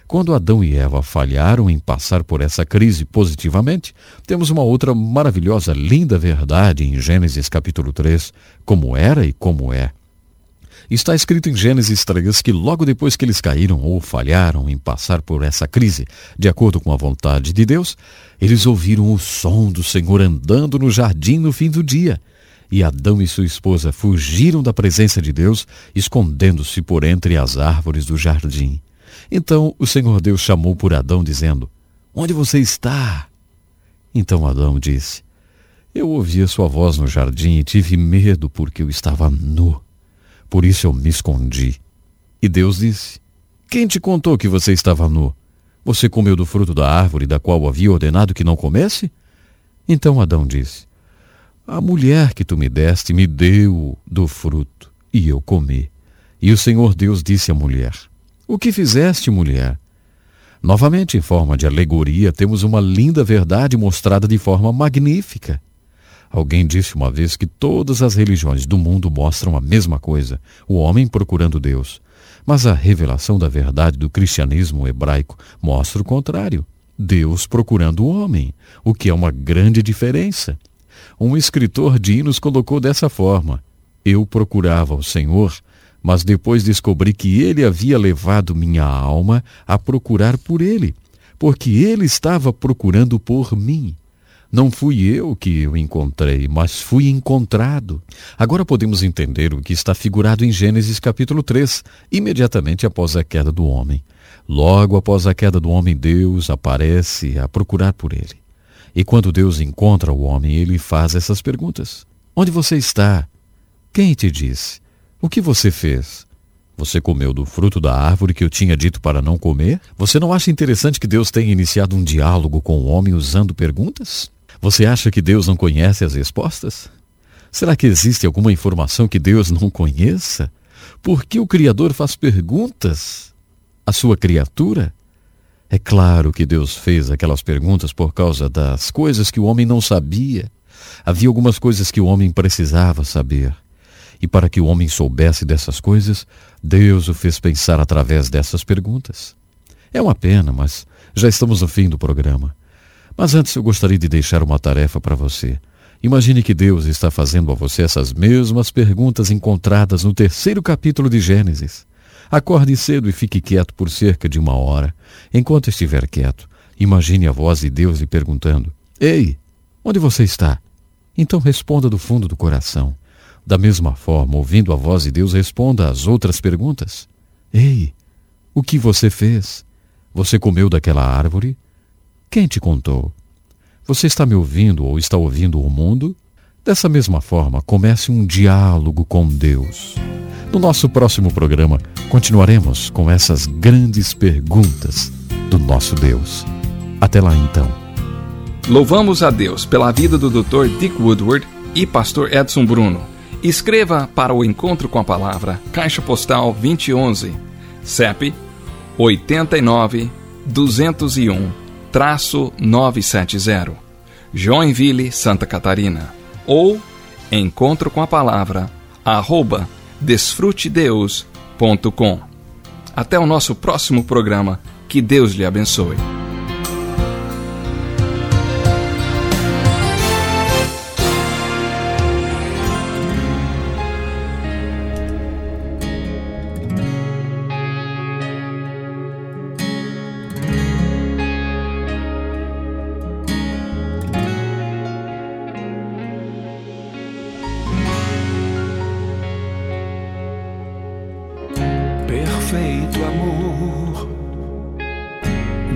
Quando Adão e Eva falharam em passar por essa crise positivamente, temos uma outra maravilhosa, linda verdade em Gênesis capítulo 3, como era e como é. Está escrito em Gênesis 3 que logo depois que eles caíram ou falharam em passar por essa crise, de acordo com a vontade de Deus, eles ouviram o som do Senhor andando no jardim no fim do dia. E Adão e sua esposa fugiram da presença de Deus, escondendo-se por entre as árvores do jardim. Então o Senhor Deus chamou por Adão, dizendo: Onde você está? Então Adão disse: Eu ouvi a sua voz no jardim e tive medo porque eu estava nu. Por isso eu me escondi. E Deus disse: Quem te contou que você estava nu? Você comeu do fruto da árvore da qual havia ordenado que não comesse? Então Adão disse: A mulher que tu me deste me deu do fruto, e eu comi. E o Senhor Deus disse à mulher: o que fizeste, mulher? Novamente, em forma de alegoria, temos uma linda verdade mostrada de forma magnífica. Alguém disse uma vez que todas as religiões do mundo mostram a mesma coisa: o homem procurando Deus. Mas a revelação da verdade do cristianismo hebraico mostra o contrário: Deus procurando o homem, o que é uma grande diferença. Um escritor de hinos colocou dessa forma: Eu procurava o Senhor mas depois descobri que ele havia levado minha alma a procurar por ele, porque ele estava procurando por mim. Não fui eu que o encontrei, mas fui encontrado. Agora podemos entender o que está figurado em Gênesis capítulo 3, imediatamente após a queda do homem. Logo após a queda do homem, Deus aparece a procurar por ele. E quando Deus encontra o homem, ele faz essas perguntas: Onde você está? Quem te disse? O que você fez? Você comeu do fruto da árvore que eu tinha dito para não comer? Você não acha interessante que Deus tenha iniciado um diálogo com o homem usando perguntas? Você acha que Deus não conhece as respostas? Será que existe alguma informação que Deus não conheça? Por que o Criador faz perguntas à sua criatura? É claro que Deus fez aquelas perguntas por causa das coisas que o homem não sabia. Havia algumas coisas que o homem precisava saber. E para que o homem soubesse dessas coisas, Deus o fez pensar através dessas perguntas. É uma pena, mas já estamos no fim do programa. Mas antes eu gostaria de deixar uma tarefa para você. Imagine que Deus está fazendo a você essas mesmas perguntas encontradas no terceiro capítulo de Gênesis. Acorde cedo e fique quieto por cerca de uma hora. Enquanto estiver quieto, imagine a voz de Deus lhe perguntando: Ei, onde você está? Então responda do fundo do coração: Da mesma forma, ouvindo a voz de Deus, responda às outras perguntas. Ei, o que você fez? Você comeu daquela árvore? Quem te contou? Você está me ouvindo ou está ouvindo o mundo? Dessa mesma forma, comece um diálogo com Deus. No nosso próximo programa, continuaremos com essas grandes perguntas do nosso Deus. Até lá então. Louvamos a Deus pela vida do Dr. Dick Woodward e pastor Edson Bruno. Escreva para o encontro com a palavra Caixa Postal 2011, CEP 89 201 970, Joinville, Santa Catarina. Ou encontro com a palavra arroba desfrutedeus.com. Até o nosso próximo programa. Que Deus lhe abençoe.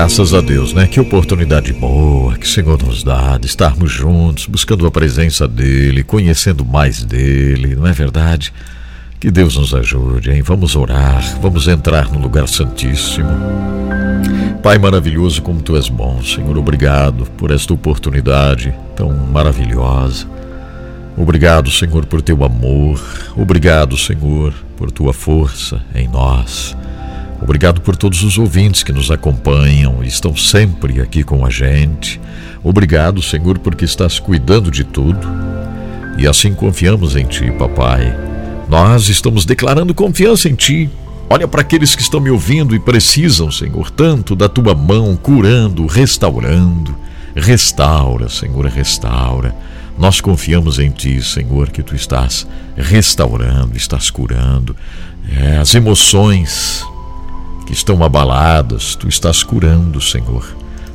Graças a Deus, né? Que oportunidade boa que o Senhor nos dá de estarmos juntos, buscando a presença dEle, conhecendo mais dEle, não é verdade? Que Deus nos ajude, hein? Vamos orar, vamos entrar no lugar santíssimo. Pai maravilhoso, como Tu és bom, Senhor, obrigado por esta oportunidade tão maravilhosa. Obrigado, Senhor, por Teu amor. Obrigado, Senhor, por Tua força em nós. Obrigado por todos os ouvintes que nos acompanham e estão sempre aqui com a gente. Obrigado, Senhor, porque estás cuidando de tudo. E assim confiamos em Ti, Papai. Nós estamos declarando confiança em Ti. Olha para aqueles que estão me ouvindo e precisam, Senhor, tanto da Tua mão, curando, restaurando. Restaura, Senhor, restaura. Nós confiamos em Ti, Senhor, que Tu estás restaurando, estás curando. É, as emoções, que estão abaladas, tu estás curando, Senhor.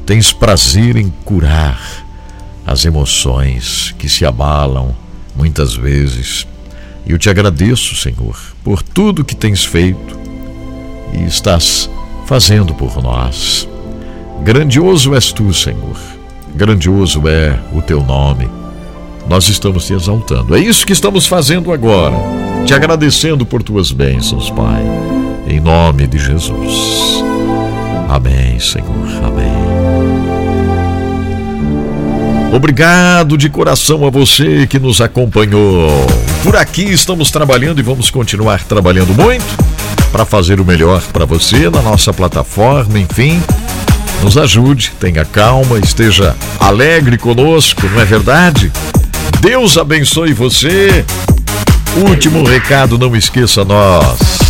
Tens prazer em curar as emoções que se abalam muitas vezes. E eu te agradeço, Senhor, por tudo que tens feito e estás fazendo por nós. Grandioso és tu, Senhor. Grandioso é o teu nome. Nós estamos te exaltando. É isso que estamos fazendo agora. Te agradecendo por tuas bênçãos, Pai em nome de Jesus. Amém, Senhor. Amém. Obrigado de coração a você que nos acompanhou. Por aqui estamos trabalhando e vamos continuar trabalhando muito para fazer o melhor para você na nossa plataforma, enfim. Nos ajude, tenha calma, esteja alegre conosco, não é verdade? Deus abençoe você. Último recado, não esqueça nós.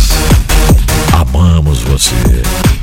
Amamos você.